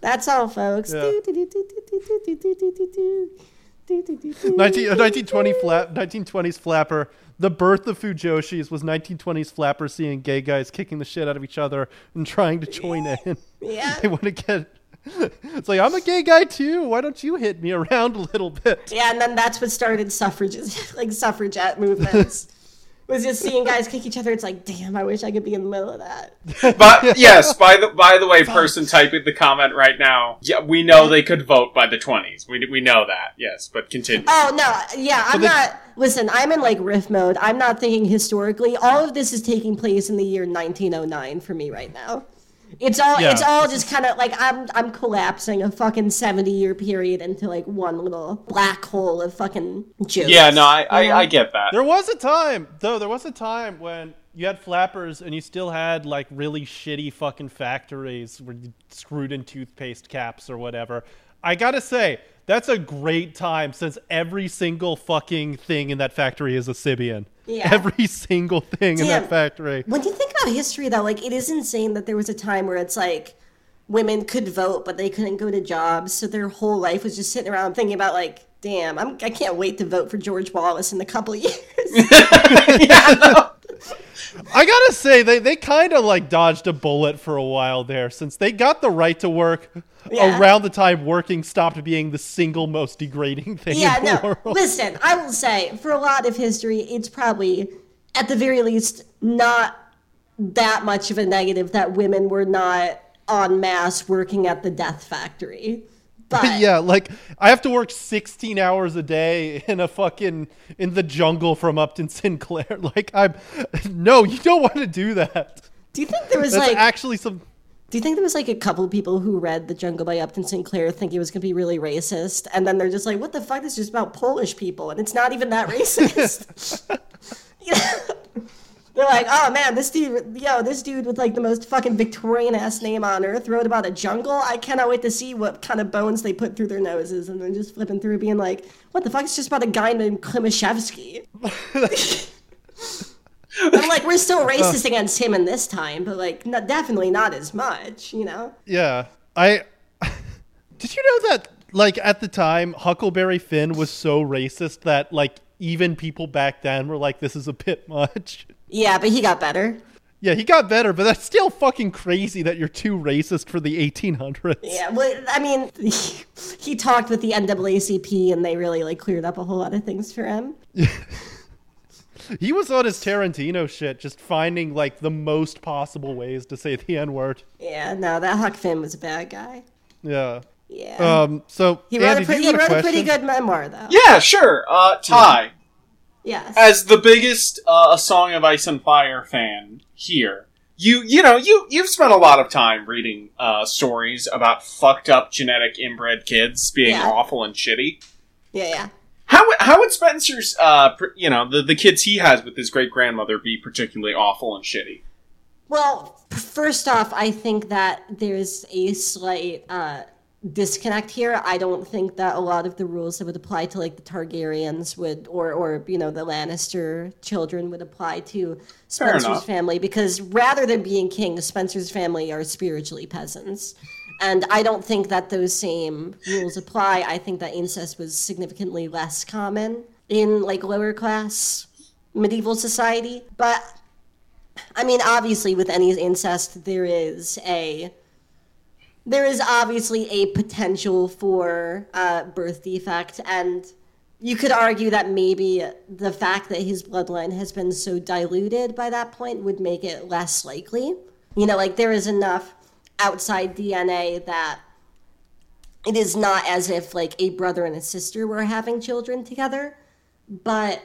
That's all, folks. 1920 1920s flapper. The birth of Fujoshis was 1920s flapper seeing gay guys kicking the shit out of each other and trying to join in. Yeah. they want to get it's like I'm a gay guy too. Why don't you hit me around a little bit? Yeah, and then that's what started suffrages, like suffragette movements was just seeing guys kick each other. It's like, damn, I wish I could be in the middle of that. But yes, by the by the way, person typing the comment right now. Yeah, we know they could vote by the twenties. We we know that. Yes, but continue. Oh no, yeah, I'm the- not. Listen, I'm in like riff mode. I'm not thinking historically. All of this is taking place in the year 1909 for me right now. It's all. Yeah. It's all just kind of like I'm. I'm collapsing a fucking 70 year period into like one little black hole of fucking jokes. yeah, no, I, I, I get that. There was a time, though. There was a time when you had flappers and you still had like really shitty fucking factories where you screwed in toothpaste caps or whatever. I gotta say, that's a great time since every single fucking thing in that factory is a Sybian. Yeah. Every single thing in that factory. When you think about history, though, like it is insane that there was a time where it's like women could vote, but they couldn't go to jobs, so their whole life was just sitting around thinking about like, damn, I'm, I can't wait to vote for George Wallace in a couple years. yeah. I gotta say, they, they kind of like dodged a bullet for a while there since they got the right to work Yeah. around the time working stopped being the single most degrading thing yeah, in the no. world. Listen, I will say, for a lot of history, it's probably, at the very least, not that much of a negative that women were not en masse working at the death factory. But yeah, like I have to work 16 hours a day in a fucking in the jungle from Upton Sinclair. Like I'm no, you don't want to do that. do you think there was That's like actually some Do you think there was like a couple people who read The Jungle by Upton Sinclair think it was gonna be really racist, and then they're just like, "What the fuck? This is just about Polish people, and it's not even that racist." They're like, "Oh man, this dude, yo, this dude with like the most fucking Victorian ass name on earth wrote about a jungle. I cannot wait to see what kind of bones they put through their noses." And then just flipping through, being like, "What the fuck? It's just about a guy named Klimashevsky." I'm like, we're still uh. racist against him in this time, but like, not, definitely not as much, you know? yeah. I Did you know that like at the time Huckleberry Finn was so racist that like even people back then were like this is a bit much. Yeah, but he got better. Yeah, he got better, but that's still fucking crazy that you're too racist for the 1800s. Yeah, well, I mean, he, talked with the NAACP and they really like cleared up a whole lot of things for him. He was on his Tarantino shit, just finding like the most possible ways to say the N word. Yeah, no, that Huck Finn was a bad guy. Yeah. Yeah. Um. So he wrote, Andy, a, pre- do he wrote a question? pretty good memoir, though. Yeah, sure. Uh, Ty, Yes. as the biggest uh, A Song of Ice and Fire fan here, you you know you you've spent a lot of time reading uh, stories about fucked up genetic inbred kids being Yeah. awful and shitty. yeah, yeah. How how would Spencer's, uh, pr- you know, the the kids he has with his great grandmother be particularly awful and shitty? Well, first off, I think that there's a slight uh, disconnect here. I don't think that a lot of the rules that would apply to like the Targaryens would, or or you know the Lannister children would apply to Spencer's family because rather than being king, Spencer's family are spiritually peasants. And I don't think that those same rules apply. I think that incest was significantly less common in like lower class medieval society. But I mean, obviously, with any incest, there is a there is obviously a potential for uh, birth defect, and you could argue that maybe the fact that his bloodline has been so diluted by that point would make it less likely. You know, like there is enough outside DNA that it is not as if like a brother and a sister were having children together, but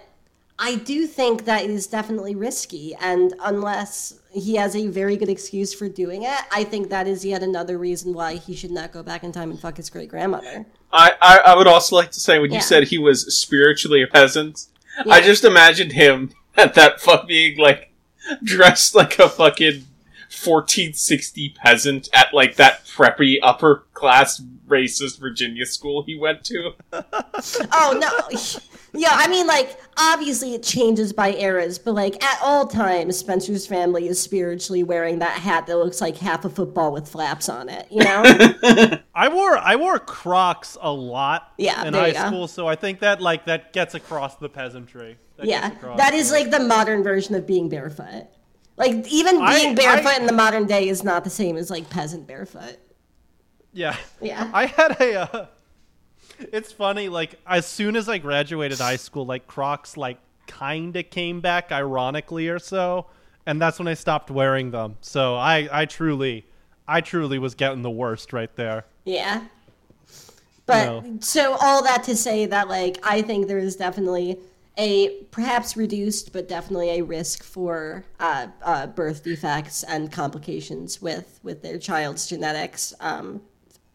I do think that is definitely risky, and unless he has a very good excuse for doing it, I think that is yet another reason why he should not go back in time and fuck his great grandmother. I, I, I would also like to say when you said he was spiritually a peasant, Yeah. I just imagined him at that fuck being like dressed like a fucking 1460 peasant at like that preppy upper class racist Virginia school he went to. Oh no, yeah, I mean like obviously it changes by eras, but like at all times, Spencer's family is spiritually wearing that hat that looks like half a football with flaps on it. You know? I wore I wore Crocs a lot Yeah, in high you go. school, so I think that like that gets across the peasantry. That yeah, that is like the modern version of being barefoot. Like even I- being barefoot I- in the modern day is not the same as like peasant barefoot. Yeah. Yeah. I had a. Uh, it's funny, like as soon as I graduated high school, like Crocs like kind of came back, ironically or so, and that's when I stopped wearing them. So I, I truly, I truly was getting the worst right there. Yeah. But No. so all that to say that like I think there is definitely a perhaps reduced but definitely a risk for uh, uh, birth defects and complications with with their child's genetics um,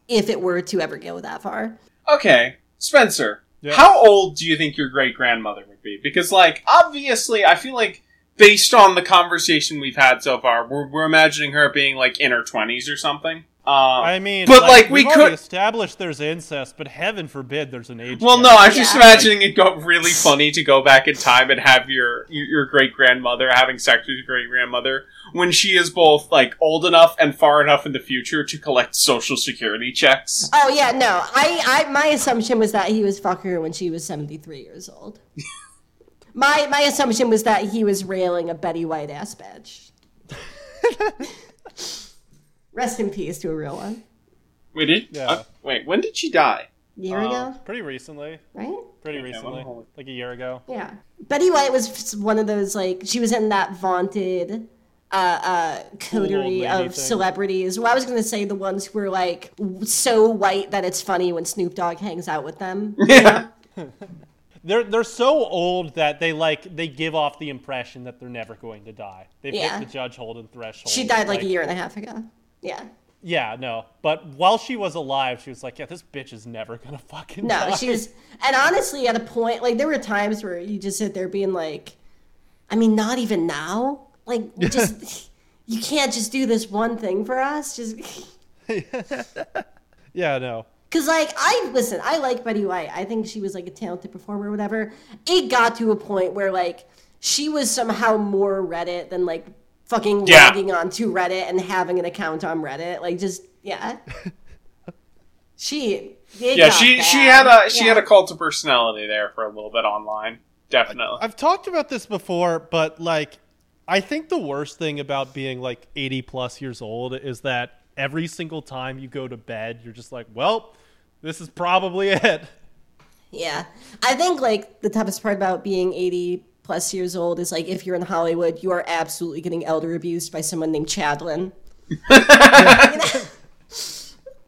if it were to ever go that far. Okay, Spencer, Yeah. how old do you think your great grandmother would be? Because, like, obviously, I feel like based on the conversation we've had so far, we're, we're imagining her being like in her twenties or something. Uh, I mean, but like, we we've could. established there's incest, but heaven forbid there's an age. Well, gap. no, I was just imagining it got really funny to go back in time and have your your, your great grandmother having sex with your great grandmother when she is both like old enough and far enough in the future to collect social security checks. Oh yeah, no. I, I my assumption was that he was fucking her when she was seventy three years old. my my assumption was that he was railing a Betty White ass bitch. Rest in peace to a real one. Wait, did, Yeah. uh, wait, when did she die? Year Oh. ago, pretty recently, right? pretty Okay, recently, well, like a year ago. Yeah. Betty White was one of those like she was in that vaunted uh, uh, coterie of thing. celebrities. Well, I was gonna say the ones who are like so white that it's funny when Snoop Dogg hangs out with them. Yeah. They're they're so old that they like they give off the impression that they're never going to die. They've Yeah. hit the Judge Holden threshold. She died like a year and a half ago. Yeah. Yeah, no. But while she was alive, she was like, "Yeah, this bitch is never gonna fucking No, die." she was, and honestly, at a point, like there were times where you just sit there being like, I mean, not even now, like just you can't just do this one thing for us, just Yeah, no. because like I listen, I like Betty White. I think she was like a talented performer, or whatever. It got to a point where like she was somehow more Reddit than like fucking Yeah. logging onto Reddit and having an account on Reddit. Like just yeah. She Yeah, got she she had a she Yeah. had a cult of personality there for a little bit online. Definitely. I've talked about this before, but like, I think the worst thing about being like 80 plus years old is that every single time you go to bed, you're just like, well, this is probably it. Yeah. I think like the toughest part about being 80 plus years old is like if you're in Hollywood, you are absolutely getting elder abused by someone named Chadlin.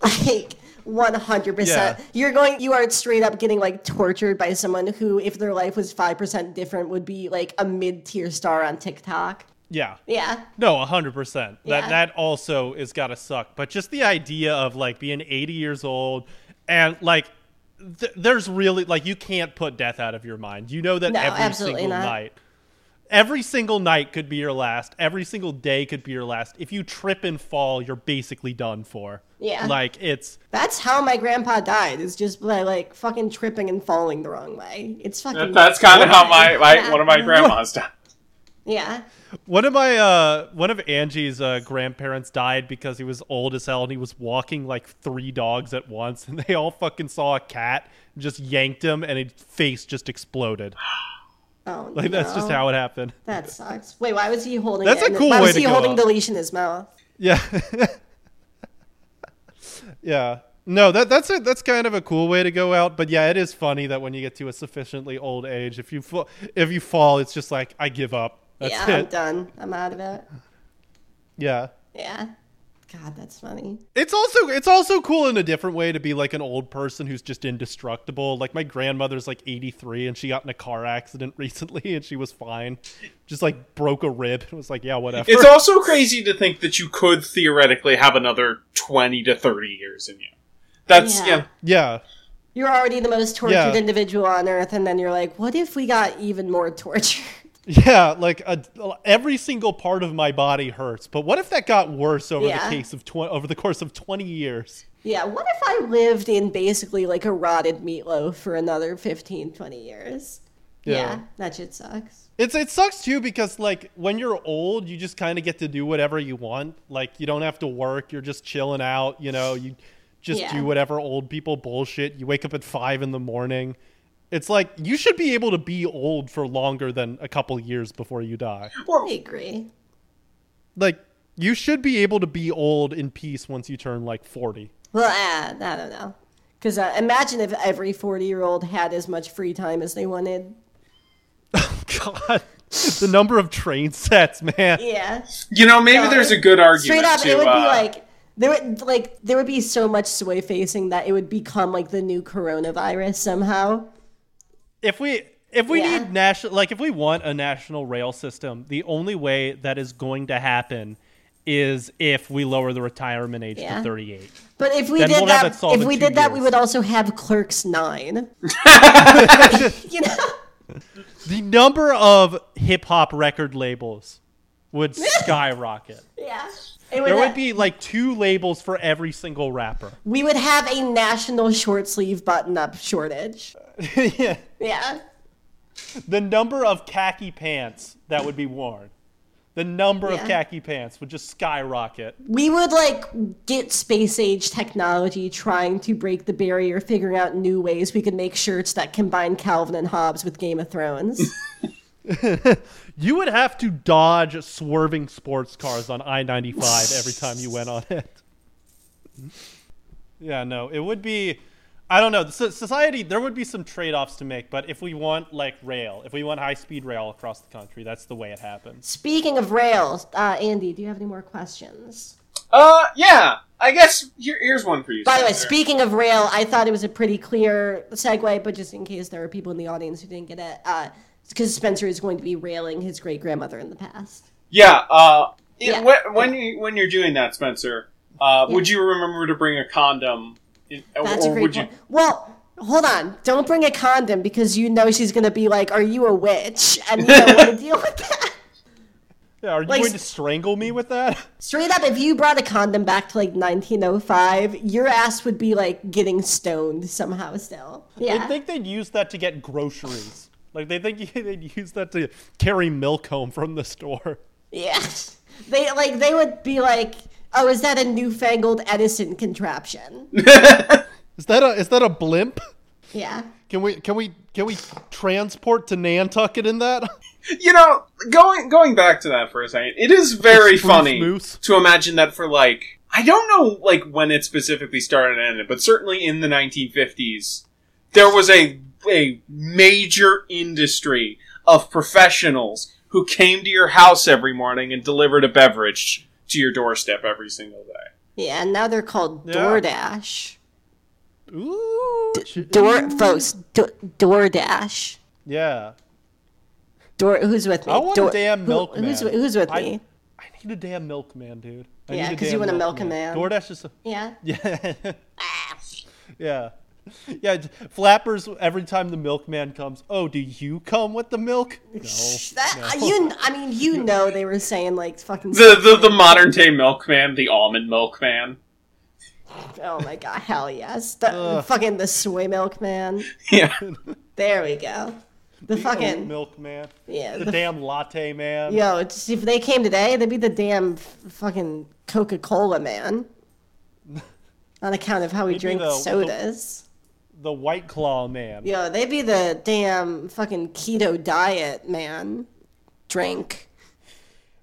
like 100%. Yeah. You're going you are straight up getting like tortured by someone who if their life was 5% different would be like a mid-tier star on TikTok. Yeah. Yeah. No, hundred percent. That Yeah. that also is gotta suck. But just the idea of like being eighty years old and like th- there's really like you can't put death out of your mind. You know that No, every single not. night, every single night could be your last. Every single day could be your last. If you trip and fall, you're basically done for. Yeah. Like it's That's how my grandpa died. Is just by like fucking tripping and falling the wrong way. It's fucking. That's kind of how my, my Yeah. one of my grandmas died. Yeah. one of my uh one of Angie's uh, grandparents died because he was old as hell and he was walking like three dogs at once and they all fucking saw a cat and just yanked him and his face just exploded. Oh, Like that's just how it happened. That sucks. Wait, why was he holding? That's it a cool Why way was to he go holding out. the leash in his mouth? Yeah. yeah. No, that that's a, that's kind of a cool way to go out, but yeah, it is funny that when you get to a sufficiently old age, if you fall, if you fall, it's just like I give up. That's yeah, I'm done. I'm out of it. Yeah. Yeah. God, that's funny. It's also it's also cool in a different way to be like an old person who's just indestructible. Like my grandmother's like 83 and she got in a car accident recently and she was fine. Just like broke a rib. It was like, yeah, whatever. It's also crazy to think that you could theoretically have another 20 to 30 years in you. That's, Yeah. yeah. yeah. You're already the most tortured Yeah. individual on earth, and then you're like, what if we got even more tortured? Yeah, like a, every single part of my body hurts. But what if that got worse over Yeah. the case of tw- over the course of 20 years? yeah, what if I lived in basically like a rotted meatloaf for another 15, 20 years? Yeah. Yeah, that shit sucks. It's it sucks too because like when you're old, you just kind of get to do whatever you want. Like you don't have to work. You're just chilling out. You know, you just Yeah. do whatever old people bullshit. You wake up at five in the morning. It's like you should be able to be old for longer than a couple years before you die. I agree. Like you should be able to be old in peace once you turn like forty. Well, uh, I don't know. Because uh, imagine if every 40 year old had as much free time as they wanted. Oh god, the number of train sets, man. Yeah. You know, maybe No, there's a good argument Straight up, to, it would be uh, like there would like there would be so much soy facing that it would become like the new coronavirus somehow. If we if we Yeah. need national like if we want a national rail system the only way that is going to happen is if we lower the retirement age Yeah. to 38 But if we Then did we'll that, if we did that, we would also have Clerks Nine. you know, the number of hip-hop record labels would skyrocket yeah. There would be like two labels for every single rapper we would have a national short sleeve button up shortage. yeah Yeah. the number of khaki pants that would be worn the number of khaki pants would just skyrocket We would like get space age technology trying to break the barrier, figuring out new ways we could make shirts that combine Calvin and Hobbes with Game of Thrones. You would have to dodge swerving sports cars on I 95 every time you went on it. Yeah, no, it would be. I don't know. Society, there would be some trade offs to make, but if we want, like, rail, if we want high speed rail across the country, that's the way it happens. Speaking of rails, uh, Andy, do you have any more questions? Uh, yeah. I guess here, here's one for you. By the way, Spencer. speaking of rail, I thought it was a pretty clear segue, but just in case there are people in the audience who didn't get it, uh, because Spencer is going to be railing his great grandmother in the past. Yeah. Uh, it- Yeah. when, when you when you're doing that, Spencer, uh, Yeah. would you remember to bring a condom? In, That's or a great would point. you? Well, hold on. Don't bring a condom because you know she's going to be like, Are you a witch? And you don't want to deal with that. Yeah, are you Like- going to strangle me with that? Straight up, if you brought a condom back to like 1905, your ass would be like getting stoned somehow still. Yeah. They think they'd use that to get groceries. Like, they think they'd use that to carry milk home from the store. Yeah. They like they would be like, "Oh, is that a newfangled Edison contraption?" Is that a is that a blimp? Yeah. Can we can we can we transport to Nantucket in that? You know, going going back to that for a second, it is very Spruce funny moose. to imagine that for like I don't know like when it specifically started and ended, but certainly in the 1950s, there was a a major industry of professionals who came to your house every morning and delivered a beverage to your doorstep every single day. Yeah, and now they're called Yeah. DoorDash. Ooh. Door folks, Do- DoorDash. Yeah. Door who's with me? I want Door- a damn who- milkman. Who's who's with I- me? I need a damn milkman, dude. I Yeah, need a 'cause you wanna milk a man. DoorDash is. A, Yeah. yeah. Ah. yeah. Yeah, flappers. Every time the milkman comes, oh, do you come with the milk? No. That, no. You, I mean, you know, they were saying like fucking. The the, the modern day milkman, the almond milkman. Oh my god, hell yes! The Ugh. fucking the soy milk man. Yeah. There we go. The Oat fucking milkman. yeah. The The, damn latte man. yo, it's, if they came today, they'd be the damn f- fucking Coca Cola man. On account of how we They'd drink the- sodas. The white claw man. Yo, they'd be the damn fucking keto diet man. Drink.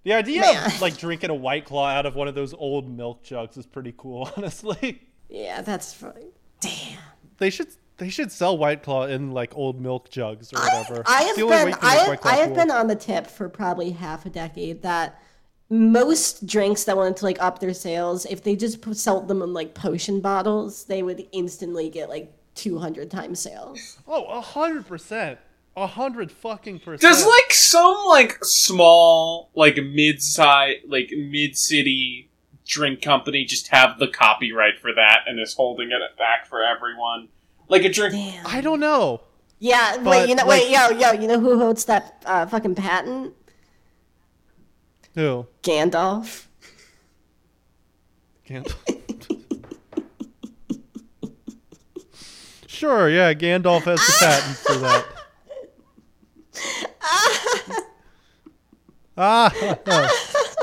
The idea Man. of like drinking a white claw out of one of those old milk jugs is pretty cool, honestly. Yeah, that's funny. Damn. They should they should sell white claw in like old milk jugs or whatever. I It's have the only way been I have, I have cool. been on the tip for probably half a decade that most drinks that wanted to like up their sales, if they just sold them in like potion bottles, they would instantly get like 200 times sales. Oh, a hundred percent. A hundred fucking percent. Does like some like small like mid size like mid city drink company just have the copyright for that and is holding it back for everyone? Like a drink. Damn. I don't know. Yeah, But, wait, you know, wait, yo, yo, you know who holds that uh, fucking patent? Who? Gandalf. Gandalf. Sure, yeah, Gandalf has the patent for that. ah,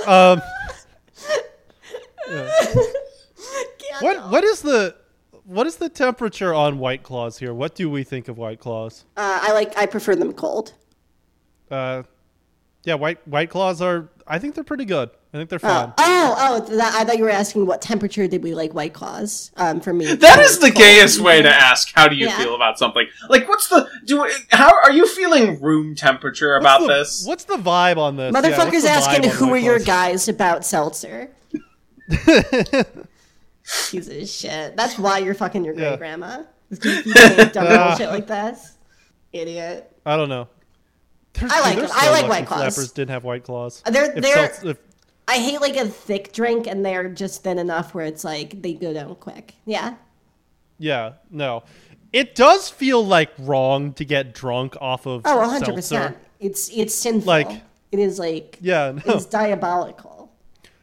um, yeah. what what is the what is the temperature on White Claws here? What do we think of White Claws? Uh, I like, I prefer them cold. Uh, yeah, White White Claws are. I think they're pretty good. I think they're Oh, fine. oh, oh! That, I thought you were asking what temperature did we like White Claws? Um, for me, That is the cold. gayest way to ask. How do you Yeah. feel about something? Like, what's the do? How are you feeling room temperature about what's the, this? What's the vibe on this? Motherfuckers the vibe asking who are your guys about seltzer. Piece of shit. That's why you're fucking your Yeah. great grandma. Dumb bullshit like this. Idiot. I don't know. There's- I like they're. I like White Claws. Flappers didn't have White Claws. They're- If they're- if, seltz- if- I hate like a thick drink and they're just thin enough where it's like they go down quick. Yeah. yeah, no. It does feel like wrong to get drunk off of Oh, 100 seltzer. percent. It's it's sinful. Like- it is like Yeah, no. it's diabolical.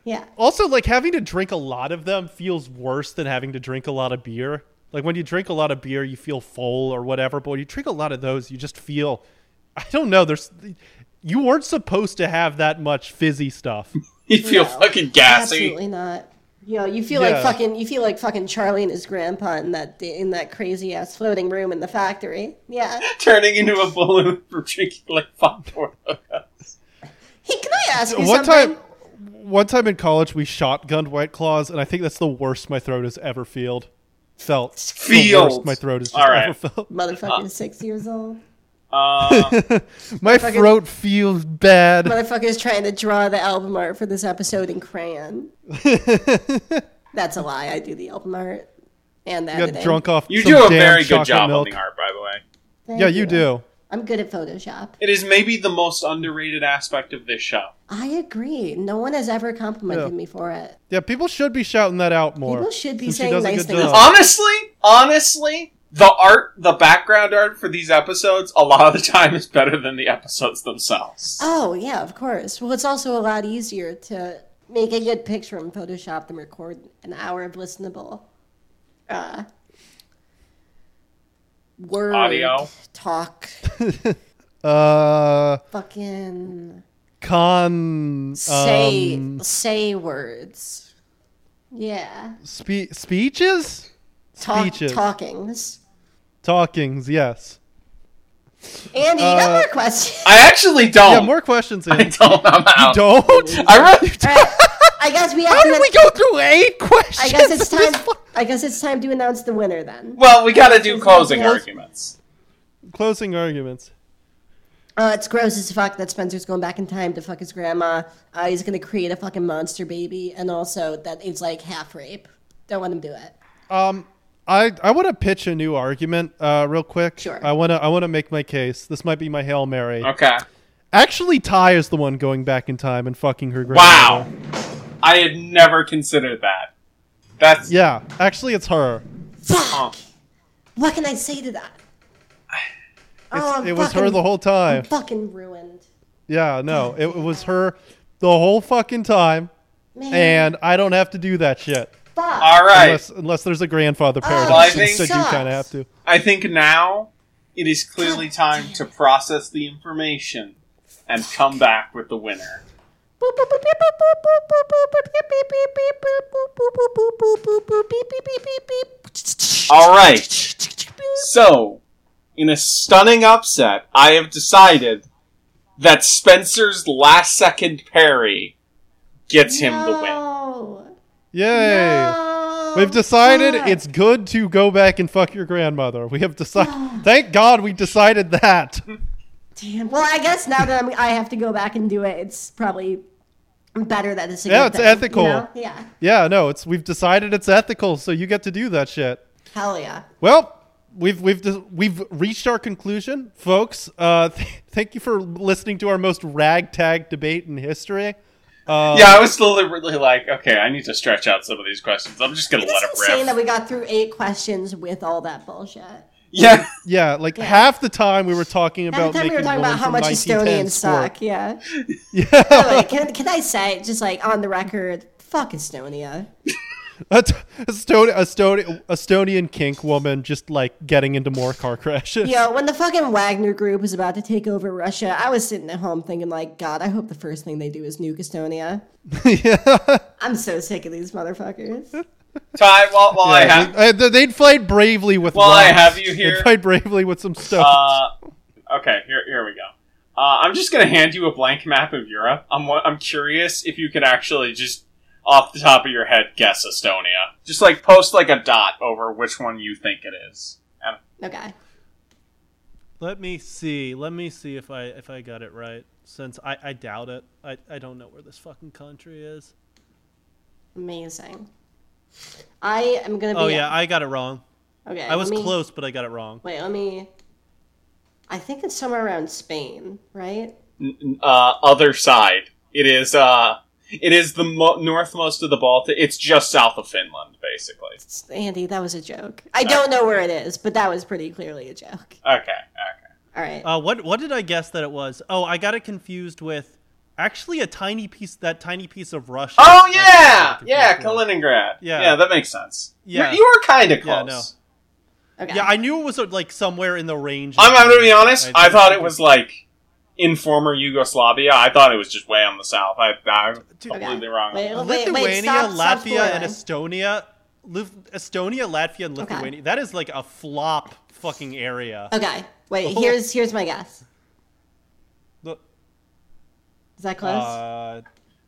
Yeah. Also, like having to drink a lot of them feels worse than having to drink a lot of beer. Like when you drink a lot of beer, you feel full or whatever, but when you drink a lot of those, you just feel I don't know, there's you weren't supposed to have that much fizzy stuff. you feel No, fucking gassy. Absolutely not. You know, you feel Yeah. like fucking. You feel like fucking Charlie and his grandpa in that in that crazy ass floating room in the factory. Yeah. Turning into a balloon for drinking like five Lokos. Hey, can I ask you one something? time one time in college we shotgunned white claws and i think that's the worst my throat has ever felt felt The Feel. my throat has just All right. ever felt Motherfucker's uh, six years old. Uh, my Motherfucker- throat feels bad Motherfucker's trying to draw the album art for this episode in crayon. That's a lie. I do the album art and the you got drunk off you some do a damn very good chocolate job milk. on the art, by the way. Thank yeah you do I'm good at Photoshop. It is maybe the most underrated aspect of this show. I agree. No one has ever complimented Yeah. me for it. yeah people should be shouting that out more People should be saying does nice things. Honestly, honestly, the art, the background art for these episodes, a lot of the time is better than the episodes themselves. Oh yeah, of course. Well, it's also a lot easier to make a good picture in Photoshop than record an hour of listenable uh, word Audio. talk. uh Fucking con say um, say words. Yeah, spe- speeches talk Speeches. talkings. talkings yes Andy, you Uh, got more questions? I actually don't. yeah more questions I don't. I'm out. don't I really All right, I guess we have how to. did we go through eight questions I guess it's time. I guess it's time to announce the winner then. Well, we gotta do closing Close- arguments. closing arguments Uh, it's gross as fuck that Spencer's going back in time to fuck his grandma. Uh, he's gonna create a fucking monster baby, and also that it's like half rape. Don't let him do it. Um, I I want to pitch a new argument, uh, real quick. Sure. I want to I want to make my case. This might be my hail mary. Okay. Actually, Ty is the one going back in time and fucking her Wow. I had never considered that. That's Yeah, actually, it's her. Fuck. huh. What can I say to that? It's- Oh, it was her the whole time. I'm fucking ruined. Yeah, no, it was her the whole fucking time, Man, and I don't have to do that shit fuck. All right. unless unless there's a grandfather paradox. Well, I think- so you kind of have to. I think now it is clearly time to process the information and come back with the winner. All right. So, in a stunning upset, I have decided that Spencer's last second parry gets him the win. Yay! No. We've decided it's good to go back and fuck your grandmother. We have decided. Thank God we decided that. Damn. Well, I guess now that I'm, I have to go back and do it, it's probably better that it's Yeah, it's thing, ethical. You know? Yeah. Yeah, no, it's we've decided it's ethical, so you get to do that shit. Hell yeah. Well, we've we've we've reached our conclusion, folks. Uh, th- thank you for listening to our most ragtag debate in history. Um, Yeah, I was deliberately like, okay, I need to stretch out some of these questions. I'm just gonna It's let it insane riff. that we got through eight questions with all that bullshit. yeah, yeah, like Yeah. half the time we were talking about Every about time we were making talking about how much 1910 Estonians suck, yeah. Yeah, way, can, can I say, just like on the record, fuck Estonia. Est- Estoni- Estoni- Estonian kink woman just like getting into more car crashes. Yo, when the fucking Wagner group was about to take over Russia, I was sitting at home thinking, like, God, I hope the first thing they do is nuke Estonia. yeah. I'm so sick of these motherfuckers. Ty. While, while I have they- uh, they'd fight bravely with. While I have you here, They'd here, fight bravely with some stuff. Uh, okay, here here we go. Uh, I'm just gonna hand you a blank map of Europe. I'm I'm curious if you can actually just off the top of your head guess Estonia. Just like post like a dot over which one you think it is. Okay. Let me see. Let me see if I if I got it right. Since I, I doubt it. I, I don't know where this fucking country is. Amazing. I am gonna be. Oh yeah, I got it wrong. okay. I was me- close, but I got it wrong. Wait, let me. I think it's somewhere around Spain, right? n- n- uh, other side. It is uh, it is the mo- northmost of the Baltic. It's just south of Finland, basically. It's- Andy, that was a joke. I don't know where it is, but that was pretty clearly a joke. Okay, okay. All right. Uh, what what did I guess that it was? Oh, I got it confused with actually a tiny piece that tiny piece of Russia. Oh yeah, what I got yeah, confused with. Kaliningrad. Yeah. Yeah, that makes sense. Yeah. You're, you were kind of Yeah, close. okay. Yeah, I knew it was uh, like somewhere in the range. I'm, I'm gonna be honest. I, I- thought it was like in former Yugoslavia. I thought it was just way on the south. I, I'm completely wrong. Wait, wait, Lithuania, wait, stop- stop Latvia, and. Estonia. Liv- Estonia, Latvia, and Okay. Lithuania. That is like a flop fucking area. Okay. Wait. Oh. Here's here's my guess. Look, Is that close? uh,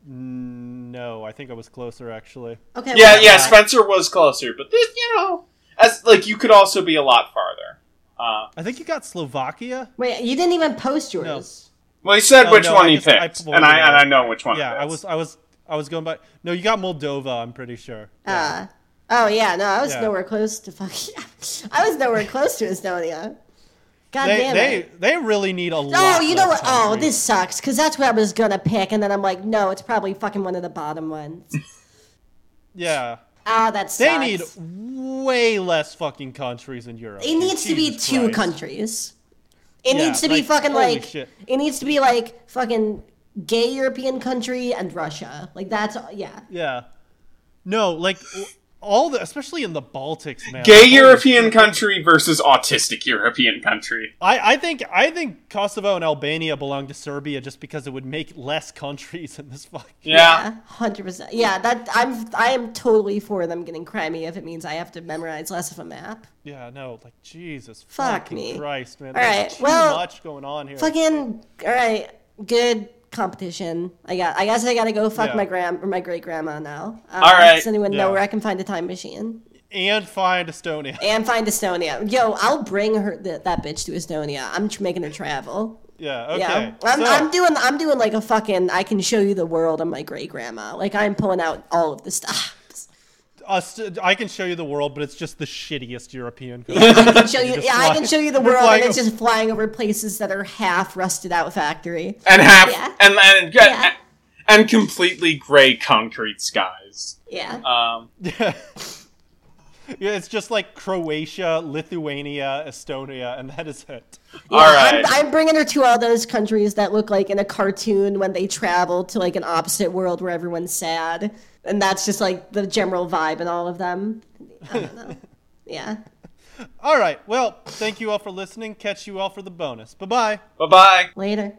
no, I think I was closer actually. okay. Yeah, well, yeah. Spencer was closer, but this, you know, as like you could also be a lot farther. Uh, I think you got Slovakia. Wait, you didn't even post yours. well, he said Oh, which no, one I he just- I picked, pulled and I and. I know which one. Yeah, it I was, I was, I was going by. No, you got Moldova. I'm pretty sure. Uh, oh yeah, no, I was Yeah. nowhere close to fucking. I was nowhere close to Estonia. God they, damn they, it. they really need a lot. Oh, you know less what? Oh, this sucks because that's what I was gonna pick, and then I'm like, no, it's probably fucking one of the bottom ones. Yeah, Ah, that sucks. they need way less fucking countries in Europe. It needs to be Jesus two Christ. countries. It Yeah, needs to be like, fucking like. shit. It needs to be like fucking gay European country and Russia. Like that's yeah. Yeah. No, like all the, especially in the Baltics, man. Gay Holy European country versus autistic European country. I, I think I think Kosovo and Albania belong to Serbia just because it would make less countries in this fucking. Yeah. hundred percent. Yeah, that I'm I am totally for them getting Crimea if it means I have to memorize less of a map. Yeah, no, like Jesus Fuck me. Christ, man. All There's right, too well, much going on here. Fucking all right, good competition. I got. I guess I gotta go fuck Yeah. my grand or my great grandma now. Um, All right. Does anyone Yeah. know where I can find a time machine and find Estonia. and find Estonia? Yo, I'll bring her th- that bitch to Estonia. I'm tr- making her travel. Yeah, okay. Yeah, I'm, so, I'm doing. I'm doing like a fucking. I can show you the world on my great grandma. Like I'm pulling out all of the stuff. Us- I can show you the world, but it's just the shittiest European country. I can show you. just Yeah, I can show you the world, and it's just flying over places that are half rusted out factory. And half Yeah. and and Yeah. and completely gray concrete skies. Yeah. Um, Yeah. Yeah, it's just like Croatia, Lithuania, Estonia, and that is it. All Yeah, right. I'm, I'm bringing her to all those countries that look like in a cartoon when they travel to like an opposite world where everyone's sad, and that's just like the general vibe in all of them. I don't know. Yeah. All right. Well, thank you all for listening. Catch you all for the bonus. Bye bye. Bye bye. Later.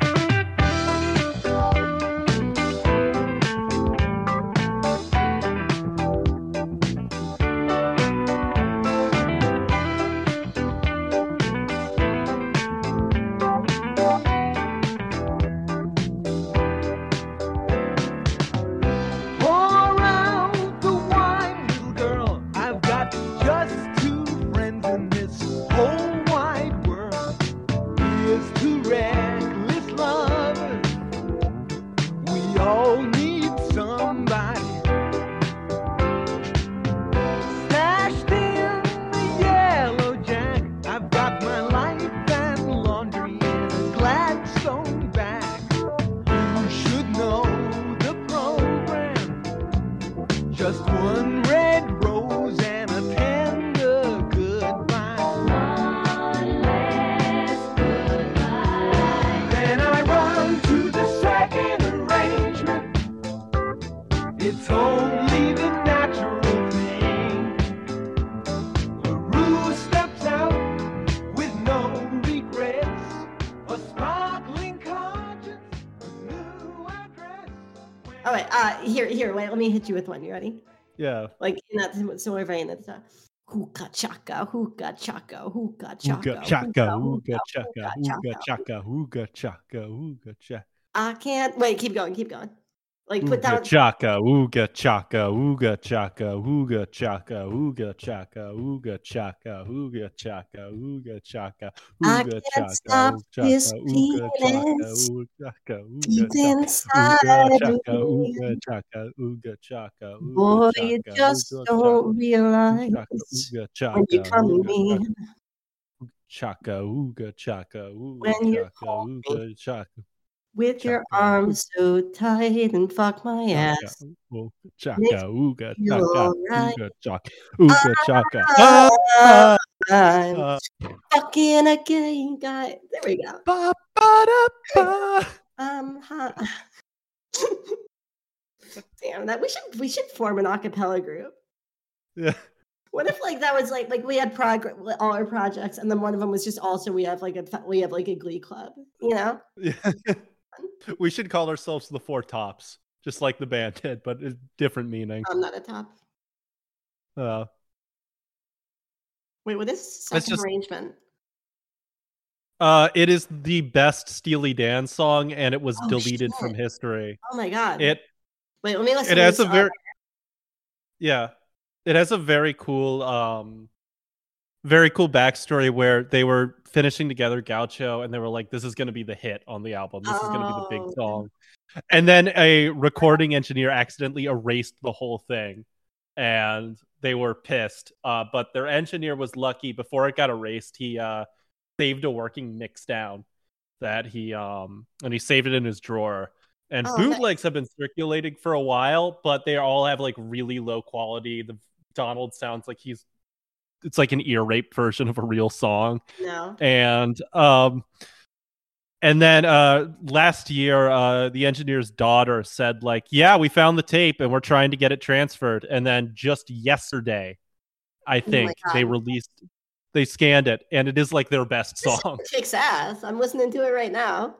Me hit you with one. You ready? Yeah. Like in that similar vein. It's uh, hookah chaka, hookah chaka, hookah chaka, Ooga chaka, hookah, ooga hookah, chaka, hookah chaka, chaka, ooga chaka. I can't wait. Keep going. Keep going. Like put Ooga down. chaka, ooga chaka, ooga chaka, ooga chaka, ooga chaka, ooga chaka, ooga chaka, ooga chaka, I ooga can't chaka, stop ooga chaka, ooga chaka, ooga chaka, ooga chaka. inside Ooga of chaka, me. ooga chaka, ooga chaka, Boy, you just don't realize ooga chaka, when you come to chaka, me. Chaka, ooga chaka, ooga chaka, ooga chaka. with your arms so tight and fuck my ass. Chaka, ooga, chaka, alright. ooga, chaka, ooga, chaka. Ah, Ah, I'm ah, fucking a gay guy. There we go. ba, ba, da, ba. Um, hot. Damn that we should we should form an acapella group. Yeah. What if like that was like like we had prog all our projects and then one of them was just also we have like a we have like a glee club, you know? Yeah. we should call ourselves the Four Tops, just like the band did, but a different meaning. I'm not a top. Uh, Wait, what is second just- arrangement? uh, it is the best Steely Dan song, and it was Oh, deleted from history. Oh my god! It Wait, let me listen. it to has a very yeah it has a very cool um very cool backstory where they were finishing together gaucho and they were like this is going to be the hit on the album. This is going to be the Oh. big song. And then a recording engineer accidentally erased the whole thing and they were pissed uh, but their engineer was lucky. Before it got erased he uh, saved a working mix down that he um and he saved it in his drawer. And Oh, nice. bootlegs have been circulating for a while but they all have like really low quality. The donald sounds like he's it's like an ear rape version of a real song No. and um and then uh last year uh the engineer's daughter said like yeah we found the tape and we're trying to get it transferred and then just yesterday i Oh think they released they scanned it and it is like their best This song kicks ass. I'm listening to it right now.